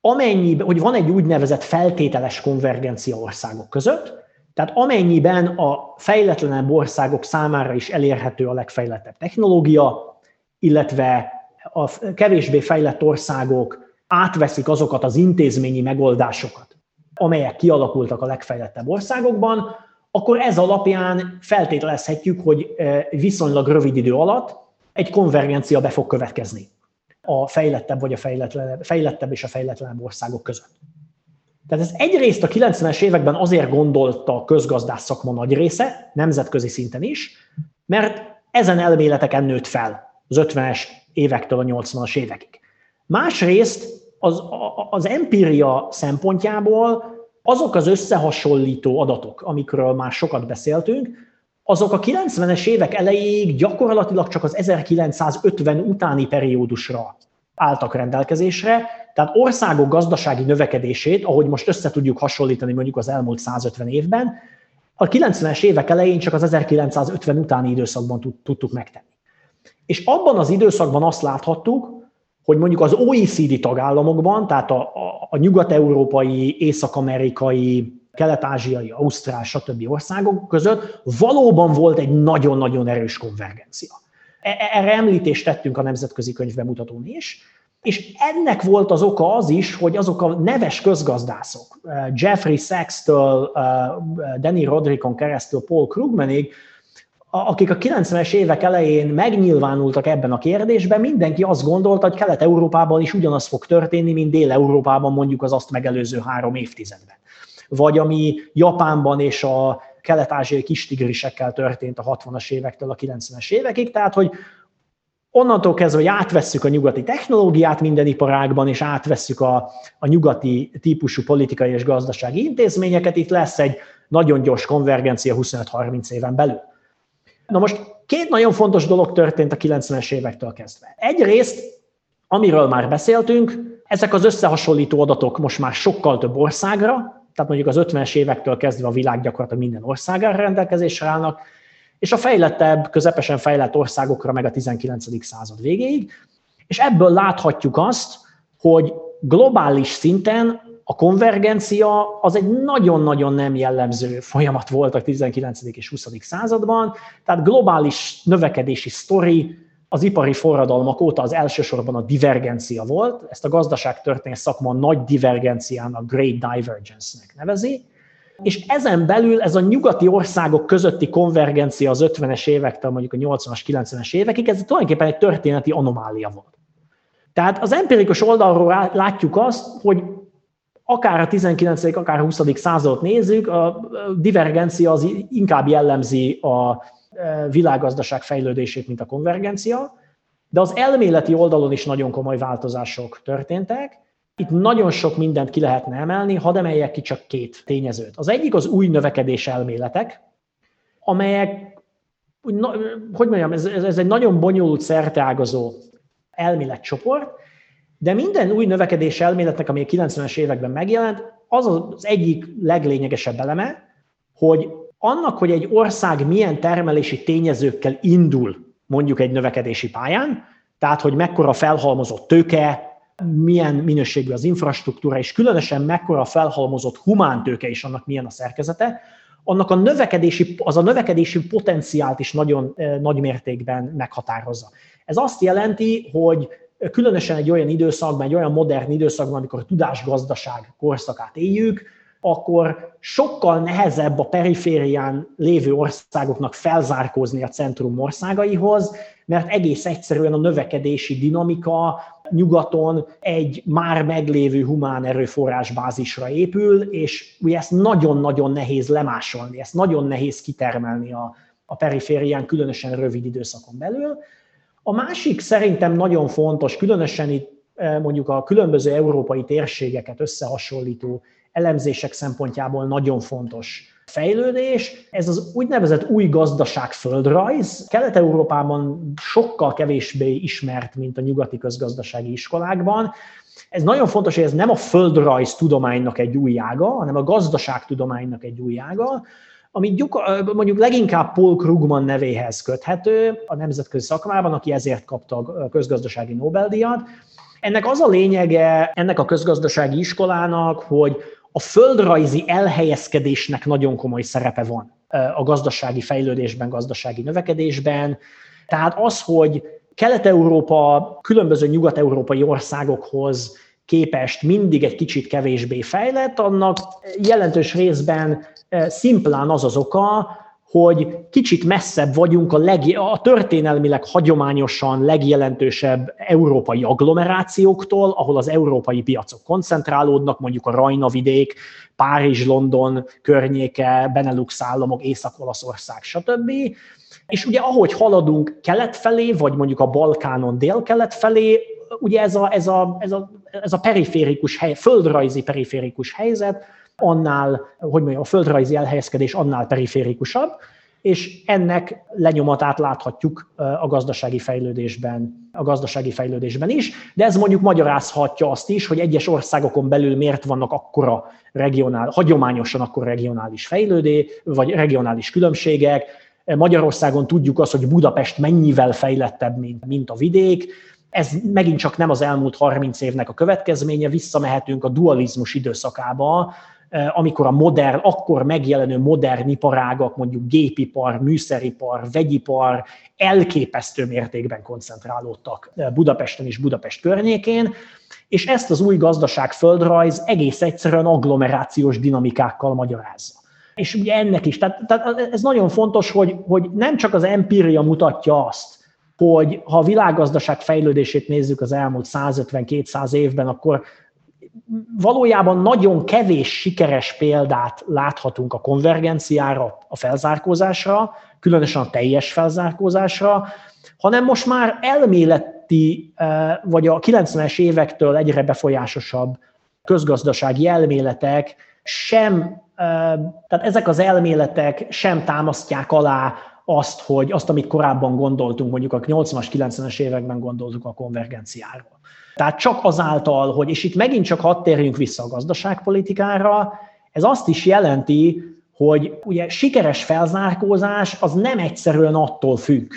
amennyiben, hogy van egy úgynevezett feltételes konvergencia országok között, tehát amennyiben a fejletlenebb országok számára is elérhető a legfejlettebb technológia, illetve a kevésbé fejlett országok átveszik azokat az intézményi megoldásokat, amelyek kialakultak a legfejlettebb országokban, akkor ez alapján feltételezhetjük, hogy e, viszonylag rövid idő alatt egy konvergencia be fog következni a fejlettebb vagy a fejletlenebb, fejlettebb és a fejletlenebb országok között. Tehát ez egyrészt a 90-es években azért gondolta a közgazdász szakma nagy része, nemzetközi szinten is, mert ezen elméleteken nőtt fel az 50-es évektől a 80-as évekig. Másrészt az, az empíria szempontjából azok az összehasonlító adatok, amikről már sokat beszéltünk, azok a 90-es évek elejéig gyakorlatilag csak az 1950 utáni periódusra álltak rendelkezésre, tehát országok gazdasági növekedését, ahogy most össze tudjuk hasonlítani mondjuk az elmúlt 150 évben, a 90-es évek elején csak az 1950 utáni időszakban tudtuk megtenni. És abban az időszakban azt láthattuk, hogy mondjuk az OECD tagállamokban, tehát a, a, a nyugat-európai, észak-amerikai, kelet-ázsiai, ausztrál, stb. országok között valóban volt egy nagyon-nagyon erős konvergencia. E, e, erre említést tettünk a nemzetközi könyvbemutatón is, és ennek volt az oka az is, hogy azok a neves közgazdászok, Jeffrey Sachs-től, Danny Rodrikon keresztül Paul Krugmanig, akik a 90-es évek elején megnyilvánultak ebben a kérdésben, mindenki azt gondolta, hogy Kelet-Európában is ugyanaz fog történni, mint Dél-Európában mondjuk az azt megelőző három évtizedben. Vagy ami Japánban és a kelet-ázsiai kistigrisekkel történt a 60-as évektől a 90-es évekig, tehát hogy onnantól kezdve, hogy átvesszük a nyugati technológiát minden iparágban, és átvesszük a, a nyugati típusú politikai és gazdasági intézményeket, itt lesz egy nagyon gyors konvergencia 25-30 éven belül. Na most két nagyon fontos dolog történt a 90-es évektől kezdve. Egyrészt, amiről már beszéltünk, ezek az összehasonlító adatok most már sokkal több országra, tehát mondjuk az 50-es évektől kezdve a világ gyakorlatilag minden országára rendelkezésre állnak, és a fejlettebb, közepesen fejlett országokra meg a 19. század végéig, és ebből láthatjuk azt, hogy globális szinten a konvergencia az egy nagyon-nagyon nem jellemző folyamat volt a 19. és 20. században, tehát globális növekedési sztori az ipari forradalmak óta az elsősorban a divergencia volt, ezt a gazdaságtörténet szakma nagy divergenciának, Great Divergence-nek nevezi, és ezen belül ez a nyugati országok közötti konvergencia az 50-es évektől mondjuk a 80-as, 90-es évekig, ez tulajdonképpen egy történeti anomália volt. Tehát az empirikus oldalról látjuk azt, hogy akár a 19. akár a 20. századot nézzük, a divergencia az inkább jellemzi a e, világgazdaság fejlődését, mint a konvergencia, de az elméleti oldalon is nagyon komoly változások történtek. Itt nagyon sok mindent ki lehetne emelni, hadd emeljek ki csak két tényezőt. Az egyik az új növekedés elméletek, amelyek, hogy mondjam, ez, ez egy nagyon bonyolult szerteágazó elméletcsoport, de minden új növekedés elméletnek, ami a 90-es években megjelent, az az egyik leglényegesebb eleme, hogy annak, hogy egy ország milyen termelési tényezőkkel indul mondjuk egy növekedési pályán, tehát hogy mekkora felhalmozott tőke, milyen minőségű az infrastruktúra, és különösen mekkora felhalmozott humántőke és annak milyen a szerkezete, annak a növekedési, az a növekedési potenciált is nagyon eh, nagy mértékben meghatározza. Ez azt jelenti, hogy különösen egy olyan időszakban, egy olyan modern időszakban, amikor a tudásgazdaság korszakát éljük, akkor sokkal nehezebb a periférián lévő országoknak felzárkózni a centrum országaihoz, mert egész egyszerűen a növekedési dinamika nyugaton egy már meglévő humán erőforrás bázisra épül, és ugye ezt nagyon-nagyon nehéz lemásolni, ezt nagyon nehéz kitermelni a, a periférián, különösen rövid időszakon belül. A másik szerintem nagyon fontos, különösen itt eh, mondjuk a különböző európai térségeket összehasonlító elemzések szempontjából nagyon fontos fejlődés. Ez az úgynevezett új gazdaság földrajz. Kelet-Európában sokkal kevésbé ismert, mint a nyugati közgazdasági iskolákban. Ez nagyon fontos, hogy ez nem a földrajz tudománynak egy új ága, hanem a gazdaságtudománynak egy új ága, ami mondjuk leginkább Paul Krugman nevéhez köthető a nemzetközi szakmában, aki ezért kapta a közgazdasági Nobel-díjat. Ennek az a lényege ennek a közgazdasági iskolának, hogy a földrajzi elhelyezkedésnek nagyon komoly szerepe van a gazdasági fejlődésben, gazdasági növekedésben. Tehát az, hogy Kelet-Európa különböző nyugat-európai országokhoz képest mindig egy kicsit kevésbé fejlett, annak jelentős részben szimplán az az oka, hogy kicsit messzebb vagyunk a, leg, a történelmileg hagyományosan legjelentősebb európai agglomerációktól, ahol az európai piacok koncentrálódnak, mondjuk a Rajna vidék, Párizs, London környéke, Benelux államok, Észak-Olaszország, stb. És ugye ahogy haladunk kelet felé, vagy mondjuk a Balkánon dél-kelet felé, ugye ez a, ez a, ez a, ez a periférikus hely, földrajzi periférikus helyzet, annál, hogy mondjam, a földrajzi elhelyezkedés annál periférikusabb, és ennek lenyomatát láthatjuk a gazdasági fejlődésben, a gazdasági fejlődésben is, de ez mondjuk magyarázhatja azt is, hogy egyes országokon belül miért vannak akkora regionál, hagyományosan akkor regionális fejlődé, vagy regionális különbségek. Magyarországon tudjuk azt, hogy Budapest mennyivel fejlettebb, mint, mint a vidék, ez megint csak nem az elmúlt 30 évnek a következménye, visszamehetünk a dualizmus időszakába, Eh, amikor a modern, akkor megjelenő modern iparágak, mondjuk gépipar, műszeripar, vegyipar elképesztő mértékben koncentrálódtak eh, Budapesten és Budapest környékén, és ezt az új gazdaságföldrajz egész egyszerűen agglomerációs dinamikákkal magyarázza. És ugye ennek is, tehát, tehát ez nagyon fontos, hogy, hogy nem csak az empíria mutatja azt, hogy ha a világgazdaság fejlődését nézzük az elmúlt 150-200 évben, akkor valójában nagyon kevés sikeres példát láthatunk a konvergenciára, a felzárkózásra, különösen a teljes felzárkózásra, hanem most már elméleti, eh, vagy a 90-es évektől egyre befolyásosabb közgazdasági elméletek sem, eh, tehát ezek az elméletek sem támasztják alá azt, hogy azt, amit korábban gondoltunk, mondjuk a 80-as, 90-es években gondoltuk a konvergenciáról. Tehát csak azáltal, hogy, és itt megint csak hadd térjünk vissza a gazdaságpolitikára, ez azt is jelenti, hogy ugye sikeres felzárkózás az nem egyszerűen attól függ,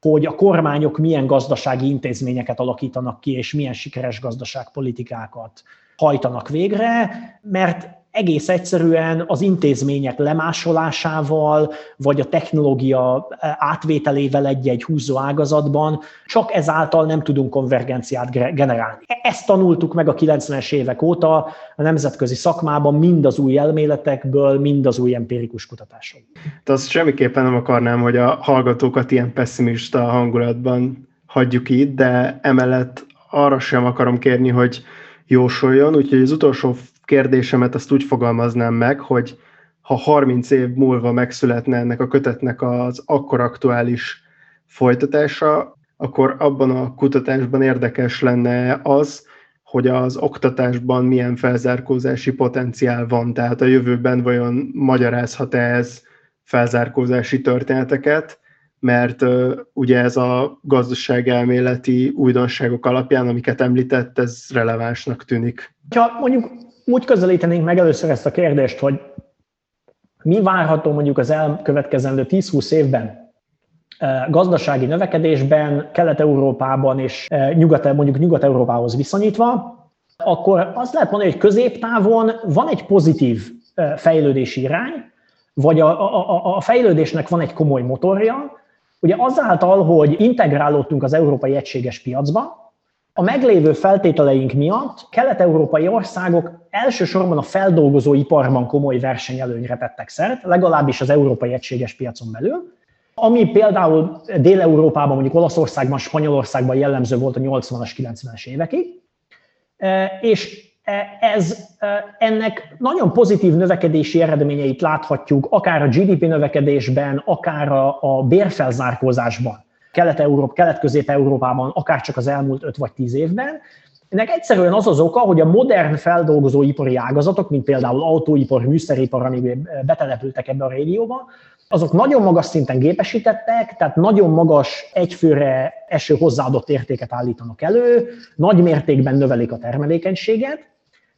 hogy a kormányok milyen gazdasági intézményeket alakítanak ki, és milyen sikeres gazdaságpolitikákat hajtanak végre, mert egész egyszerűen az intézmények lemásolásával, vagy a technológia átvételével egy-egy húzó ágazatban, csak ezáltal nem tudunk konvergenciát generálni. Ezt tanultuk meg a 90-es évek óta a nemzetközi szakmában, mind az új elméletekből, mind az új empirikus kutatásokból. De azt semmiképpen nem akarnám, hogy a hallgatókat ilyen pessimista hangulatban hagyjuk itt, de emellett arra sem akarom kérni, hogy jósoljon, úgyhogy az utolsó kérdésemet azt úgy fogalmaznám meg, hogy ha 30 év múlva megszületne ennek a kötetnek az akkor aktuális folytatása, akkor abban a kutatásban érdekes lenne az, hogy az oktatásban milyen felzárkózási potenciál van, tehát a jövőben vajon magyarázhat-e ez felzárkózási történeteket, mert ugye ez a gazdaságelméleti újdonságok alapján, amiket említett, ez relevánsnak tűnik. Ha mondjuk úgy közelítenénk meg először ezt a kérdést, hogy mi várható mondjuk az elkövetkezendő 10-20 évben gazdasági növekedésben, Kelet-Európában és nyugat, mondjuk Nyugat-Európához viszonyítva, akkor azt lehet mondani, hogy középtávon van egy pozitív fejlődési irány, vagy a, a, a fejlődésnek van egy komoly motorja, ugye azáltal, hogy integrálódtunk az európai egységes piacba, a meglévő feltételeink miatt kelet-európai országok elsősorban a feldolgozóiparban komoly versenyelőnyre tettek szert, legalábbis az európai egységes piacon belül, ami például Dél-Európában, mondjuk Olaszországban, Spanyolországban jellemző volt a 80-as, 90-es évekig, e, és e, ez, e, ennek nagyon pozitív növekedési eredményeit láthatjuk, akár a GDP növekedésben, akár a, a bérfelzárkózásban. Kelet-Európ, Kelet-Közép-Európában, akár csak az elmúlt 5 vagy 10 évben. Ennek egyszerűen az az oka, hogy a modern feldolgozóipari ágazatok, mint például autóipar, műszeripar, amik betelepültek ebbe a régióba, azok nagyon magas szinten gépesítettek, tehát nagyon magas egyfőre eső hozzáadott értéket állítanak elő, nagy mértékben növelik a termelékenységet,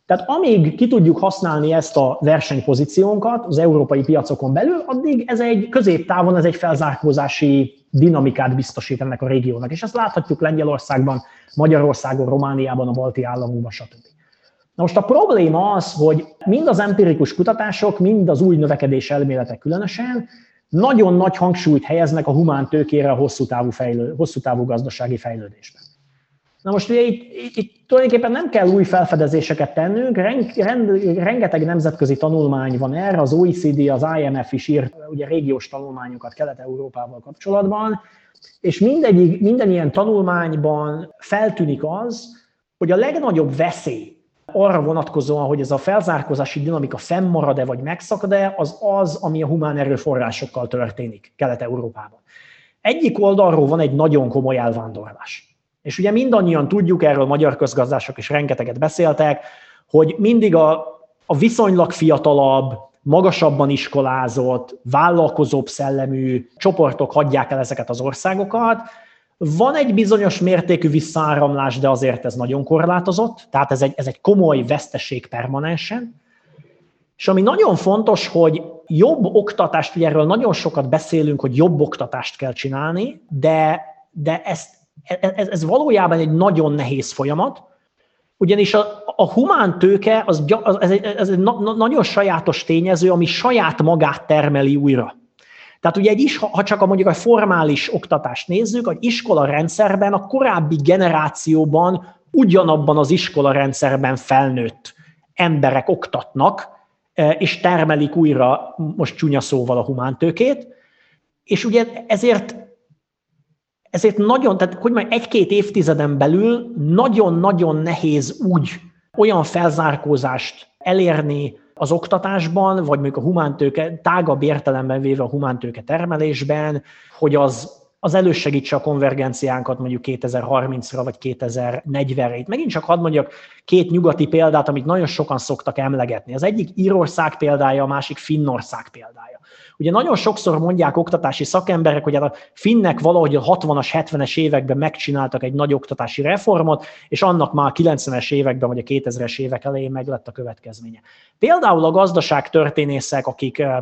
tehát amíg ki tudjuk használni ezt a versenypozíciónkat az európai piacokon belül, addig ez egy középtávon ez egy felzárkózási dinamikát biztosít ennek a régiónak. És ezt láthatjuk Lengyelországban, Magyarországon, Romániában, a balti államokban, stb. Na most a probléma az, hogy mind az empirikus kutatások, mind az új növekedés elméletek különösen nagyon nagy hangsúlyt helyeznek a humán tőkére a hosszú távú, fejlő, hosszú távú gazdasági fejlődésben. Na most ugye itt, itt, tulajdonképpen nem kell új felfedezéseket tennünk, reng, rend, rengeteg nemzetközi tanulmány van erre, az OECD, az IMF is írt ugye régiós tanulmányokat Kelet-Európával kapcsolatban, és mindegyik, minden ilyen tanulmányban feltűnik az, hogy a legnagyobb veszély arra vonatkozóan, hogy ez a felzárkózási dinamika fennmarad-e vagy megszakad-e, az az, ami a humán erőforrásokkal történik Kelet-Európában. Egyik oldalról van egy nagyon komoly elvándorlás. És ugye mindannyian tudjuk, erről magyar közgazdások is rengeteget beszéltek, hogy mindig a, a viszonylag fiatalabb, magasabban iskolázott, vállalkozóbb szellemű csoportok hagyják el ezeket az országokat. Van egy bizonyos mértékű visszáramlás, de azért ez nagyon korlátozott, tehát ez egy, ez egy komoly veszteség permanensen. És ami nagyon fontos, hogy jobb oktatást, ugye erről nagyon sokat beszélünk, hogy jobb oktatást kell csinálni, de, de ezt, ez, ez valójában egy nagyon nehéz folyamat, ugyanis a, a humán tőke az, az ez egy, ez egy na, nagyon sajátos tényező, ami saját magát termeli újra. Tehát ugye egy is, ha csak a mondjuk a formális oktatást nézzük, az iskola rendszerben a korábbi generációban ugyanabban az iskola rendszerben felnőtt emberek oktatnak, e, és termelik újra, most csúnya szóval a humántőkét, és ugye ezért ezért nagyon, tehát hogy majd egy-két évtizeden belül nagyon-nagyon nehéz úgy olyan felzárkózást elérni az oktatásban, vagy mondjuk a humántőke, tágabb értelemben véve a humántőke termelésben, hogy az az elősegítse a konvergenciánkat mondjuk 2030-ra vagy 2040-re. Itt megint csak hadd mondjak két nyugati példát, amit nagyon sokan szoktak emlegetni. Az egyik Írország példája, a másik Finnország példája. Ugye nagyon sokszor mondják oktatási szakemberek, hogy hát a finnek valahogy a 60-as, 70-es években megcsináltak egy nagy oktatási reformot, és annak már a 90-es években vagy a 2000-es évek elején meg lett a következménye. Például a gazdaság történészek, akik eh,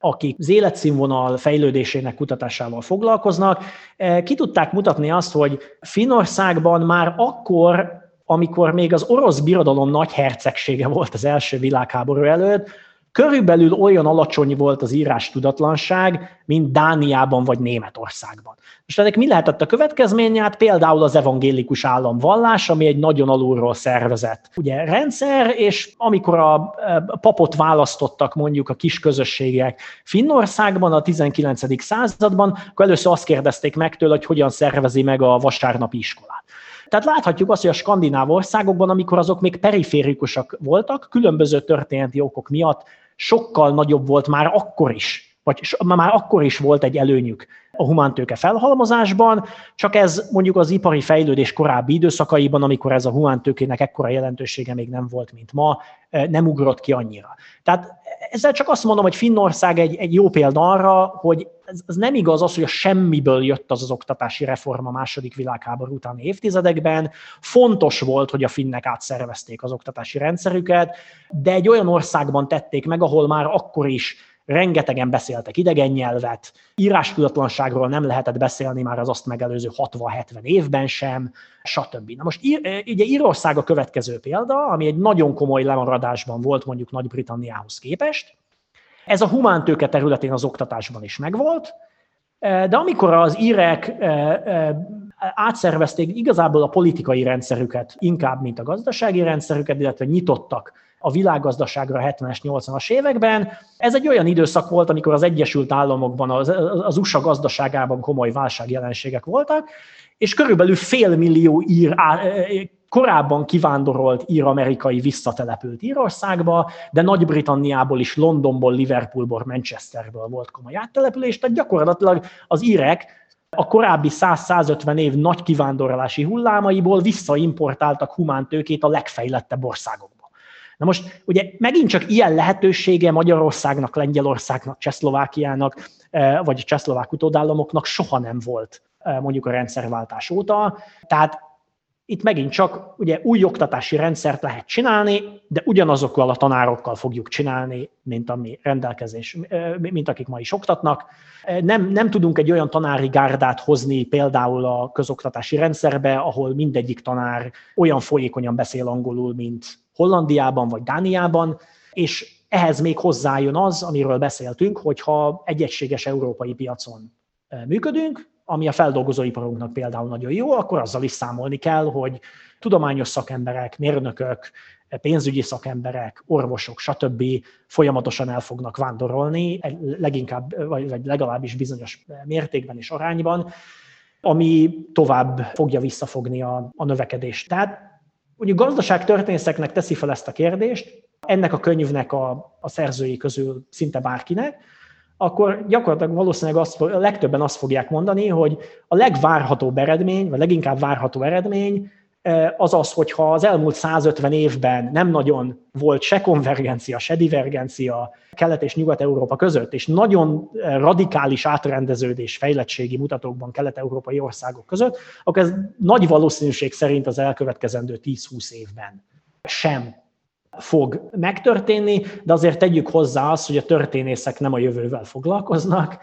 akik az életszínvonal fejlődésének kutatásával foglalkoznak, eh, ki tudták mutatni azt, hogy Finországban már akkor, amikor még az orosz birodalom nagy hercegsége volt az első világháború előtt, Körülbelül olyan alacsony volt az írás tudatlanság, mint Dániában vagy Németországban. Most ennek mi lehetett a következménye? Hát például az evangélikus államvallás, ami egy nagyon alulról szervezett ugye, rendszer, és amikor a papot választottak mondjuk a kis közösségek Finnországban a 19. században, akkor először azt kérdezték meg tőle, hogy hogyan szervezi meg a vasárnapi iskolát. Tehát láthatjuk azt, hogy a skandináv országokban, amikor azok még periférikusak voltak, különböző történeti okok miatt sokkal nagyobb volt már akkor is, vagy már akkor is volt egy előnyük a humántőke felhalmozásban, csak ez mondjuk az ipari fejlődés korábbi időszakaiban, amikor ez a humántőkének ekkora jelentősége még nem volt, mint ma, eh, nem ugrott ki annyira. Tehát ezzel csak azt mondom, hogy Finnország egy, egy jó példa arra, hogy ez, ez nem igaz az, hogy a semmiből jött az az oktatási reform a második világháború utáni évtizedekben. Fontos volt, hogy a finnek átszervezték az oktatási rendszerüket, de egy olyan országban tették meg, ahol már akkor is rengetegen beszéltek idegen nyelvet, írástudatlanságról nem lehetett beszélni már az azt megelőző 60-70 évben sem, stb. Na most ugye Írország a következő példa, ami egy nagyon komoly lemaradásban volt mondjuk Nagy-Britanniához képest. Ez a humántőke területén az oktatásban is megvolt, de amikor az írek átszervezték igazából a politikai rendszerüket inkább, mint a gazdasági rendszerüket, illetve nyitottak a világgazdaságra a 70-es, 80-as években. Ez egy olyan időszak volt, amikor az Egyesült Államokban, az, az USA gazdaságában komoly válságjelenségek voltak, és körülbelül fél millió ír, korábban kivándorolt ír-amerikai visszatelepült Írországba, de Nagy-Britanniából is, Londonból, Liverpoolból, Manchesterből volt komoly áttelepülés, tehát gyakorlatilag az írek a korábbi 100-150 év nagy kivándorlási hullámaiból visszaimportáltak humántőkét a legfejlettebb országokba. Na most ugye megint csak ilyen lehetősége Magyarországnak, Lengyelországnak, Csehszlovákiának, eh, vagy csehszlovák utódállamoknak soha nem volt eh, mondjuk a rendszerváltás óta. Tehát itt megint csak ugye új oktatási rendszert lehet csinálni, de ugyanazokkal a tanárokkal fogjuk csinálni, mint ami rendelkezés, eh, mint akik ma is oktatnak. Nem, nem tudunk egy olyan tanári gárdát hozni például a közoktatási rendszerbe, ahol mindegyik tanár olyan folyékonyan beszél angolul, mint Hollandiában vagy Dániában, és ehhez még hozzájön az, amiről beszéltünk, hogyha egy egységes európai piacon eh, működünk, ami a feldolgozóiparunknak például nagyon jó, akkor azzal is számolni kell, hogy tudományos szakemberek, mérnökök, pénzügyi szakemberek, orvosok, stb. folyamatosan el fognak vándorolni, leginkább, vagy legalábbis bizonyos mértékben és arányban, ami tovább fogja visszafogni a, a növekedést. Tehát Mondjuk gazdaságtörténészeknek teszi fel ezt a kérdést, ennek a könyvnek a, a szerzői közül szinte bárkinek, akkor gyakorlatilag valószínűleg azt, a legtöbben azt fogják mondani, hogy a legvárhatóbb eredmény, vagy leginkább várható eredmény az az, hogyha az elmúlt 150 évben nem nagyon volt se konvergencia, se divergencia Kelet- és Nyugat-Európa között, és nagyon radikális átrendeződés fejlettségi mutatókban kelet-európai országok között, akkor ez nagy valószínűség szerint az elkövetkezendő 10-20 évben sem fog megtörténni, de azért tegyük hozzá azt, hogy a történészek nem a jövővel foglalkoznak,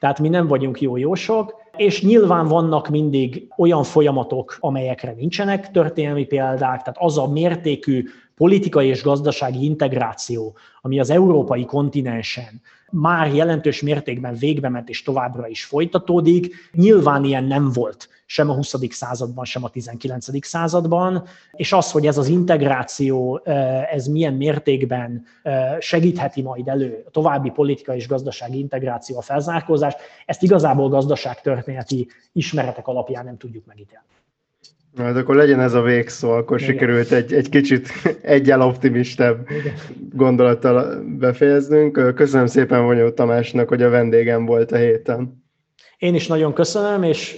tehát mi nem vagyunk jó jósok, és nyilván vannak mindig olyan folyamatok, amelyekre nincsenek történelmi példák, tehát az a mértékű politikai és gazdasági integráció, ami az európai kontinensen már jelentős mértékben végbe ment és továbbra is folytatódik. Nyilván ilyen nem volt sem a 20. században, sem a 19. században, és az, hogy ez az integráció, ez milyen mértékben segítheti majd elő a további politikai és gazdasági integráció, a felzárkózást, ezt igazából gazdaságtörténeti ismeretek alapján nem tudjuk megítélni. Hát akkor legyen ez a végszó, akkor Igen. sikerült egy, egy kicsit egyel optimistább Igen. gondolattal befejeznünk. Köszönöm szépen Vonyó Tamásnak, hogy a vendégem volt a héten. Én is nagyon köszönöm, és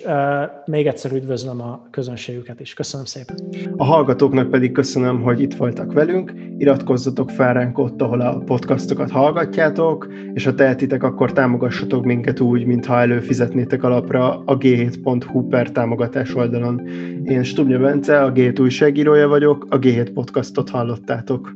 még egyszer üdvözlöm a közönségüket is. Köszönöm szépen. A hallgatóknak pedig köszönöm, hogy itt voltak velünk. Iratkozzatok fel ránk ott, ahol a podcastokat hallgatjátok, és ha tehetitek, akkor támogassatok minket úgy, mintha előfizetnétek alapra a g7.hu per támogatás oldalon. Én Stubnya Bence, a G7 újságírója vagyok, a G7 podcastot hallottátok.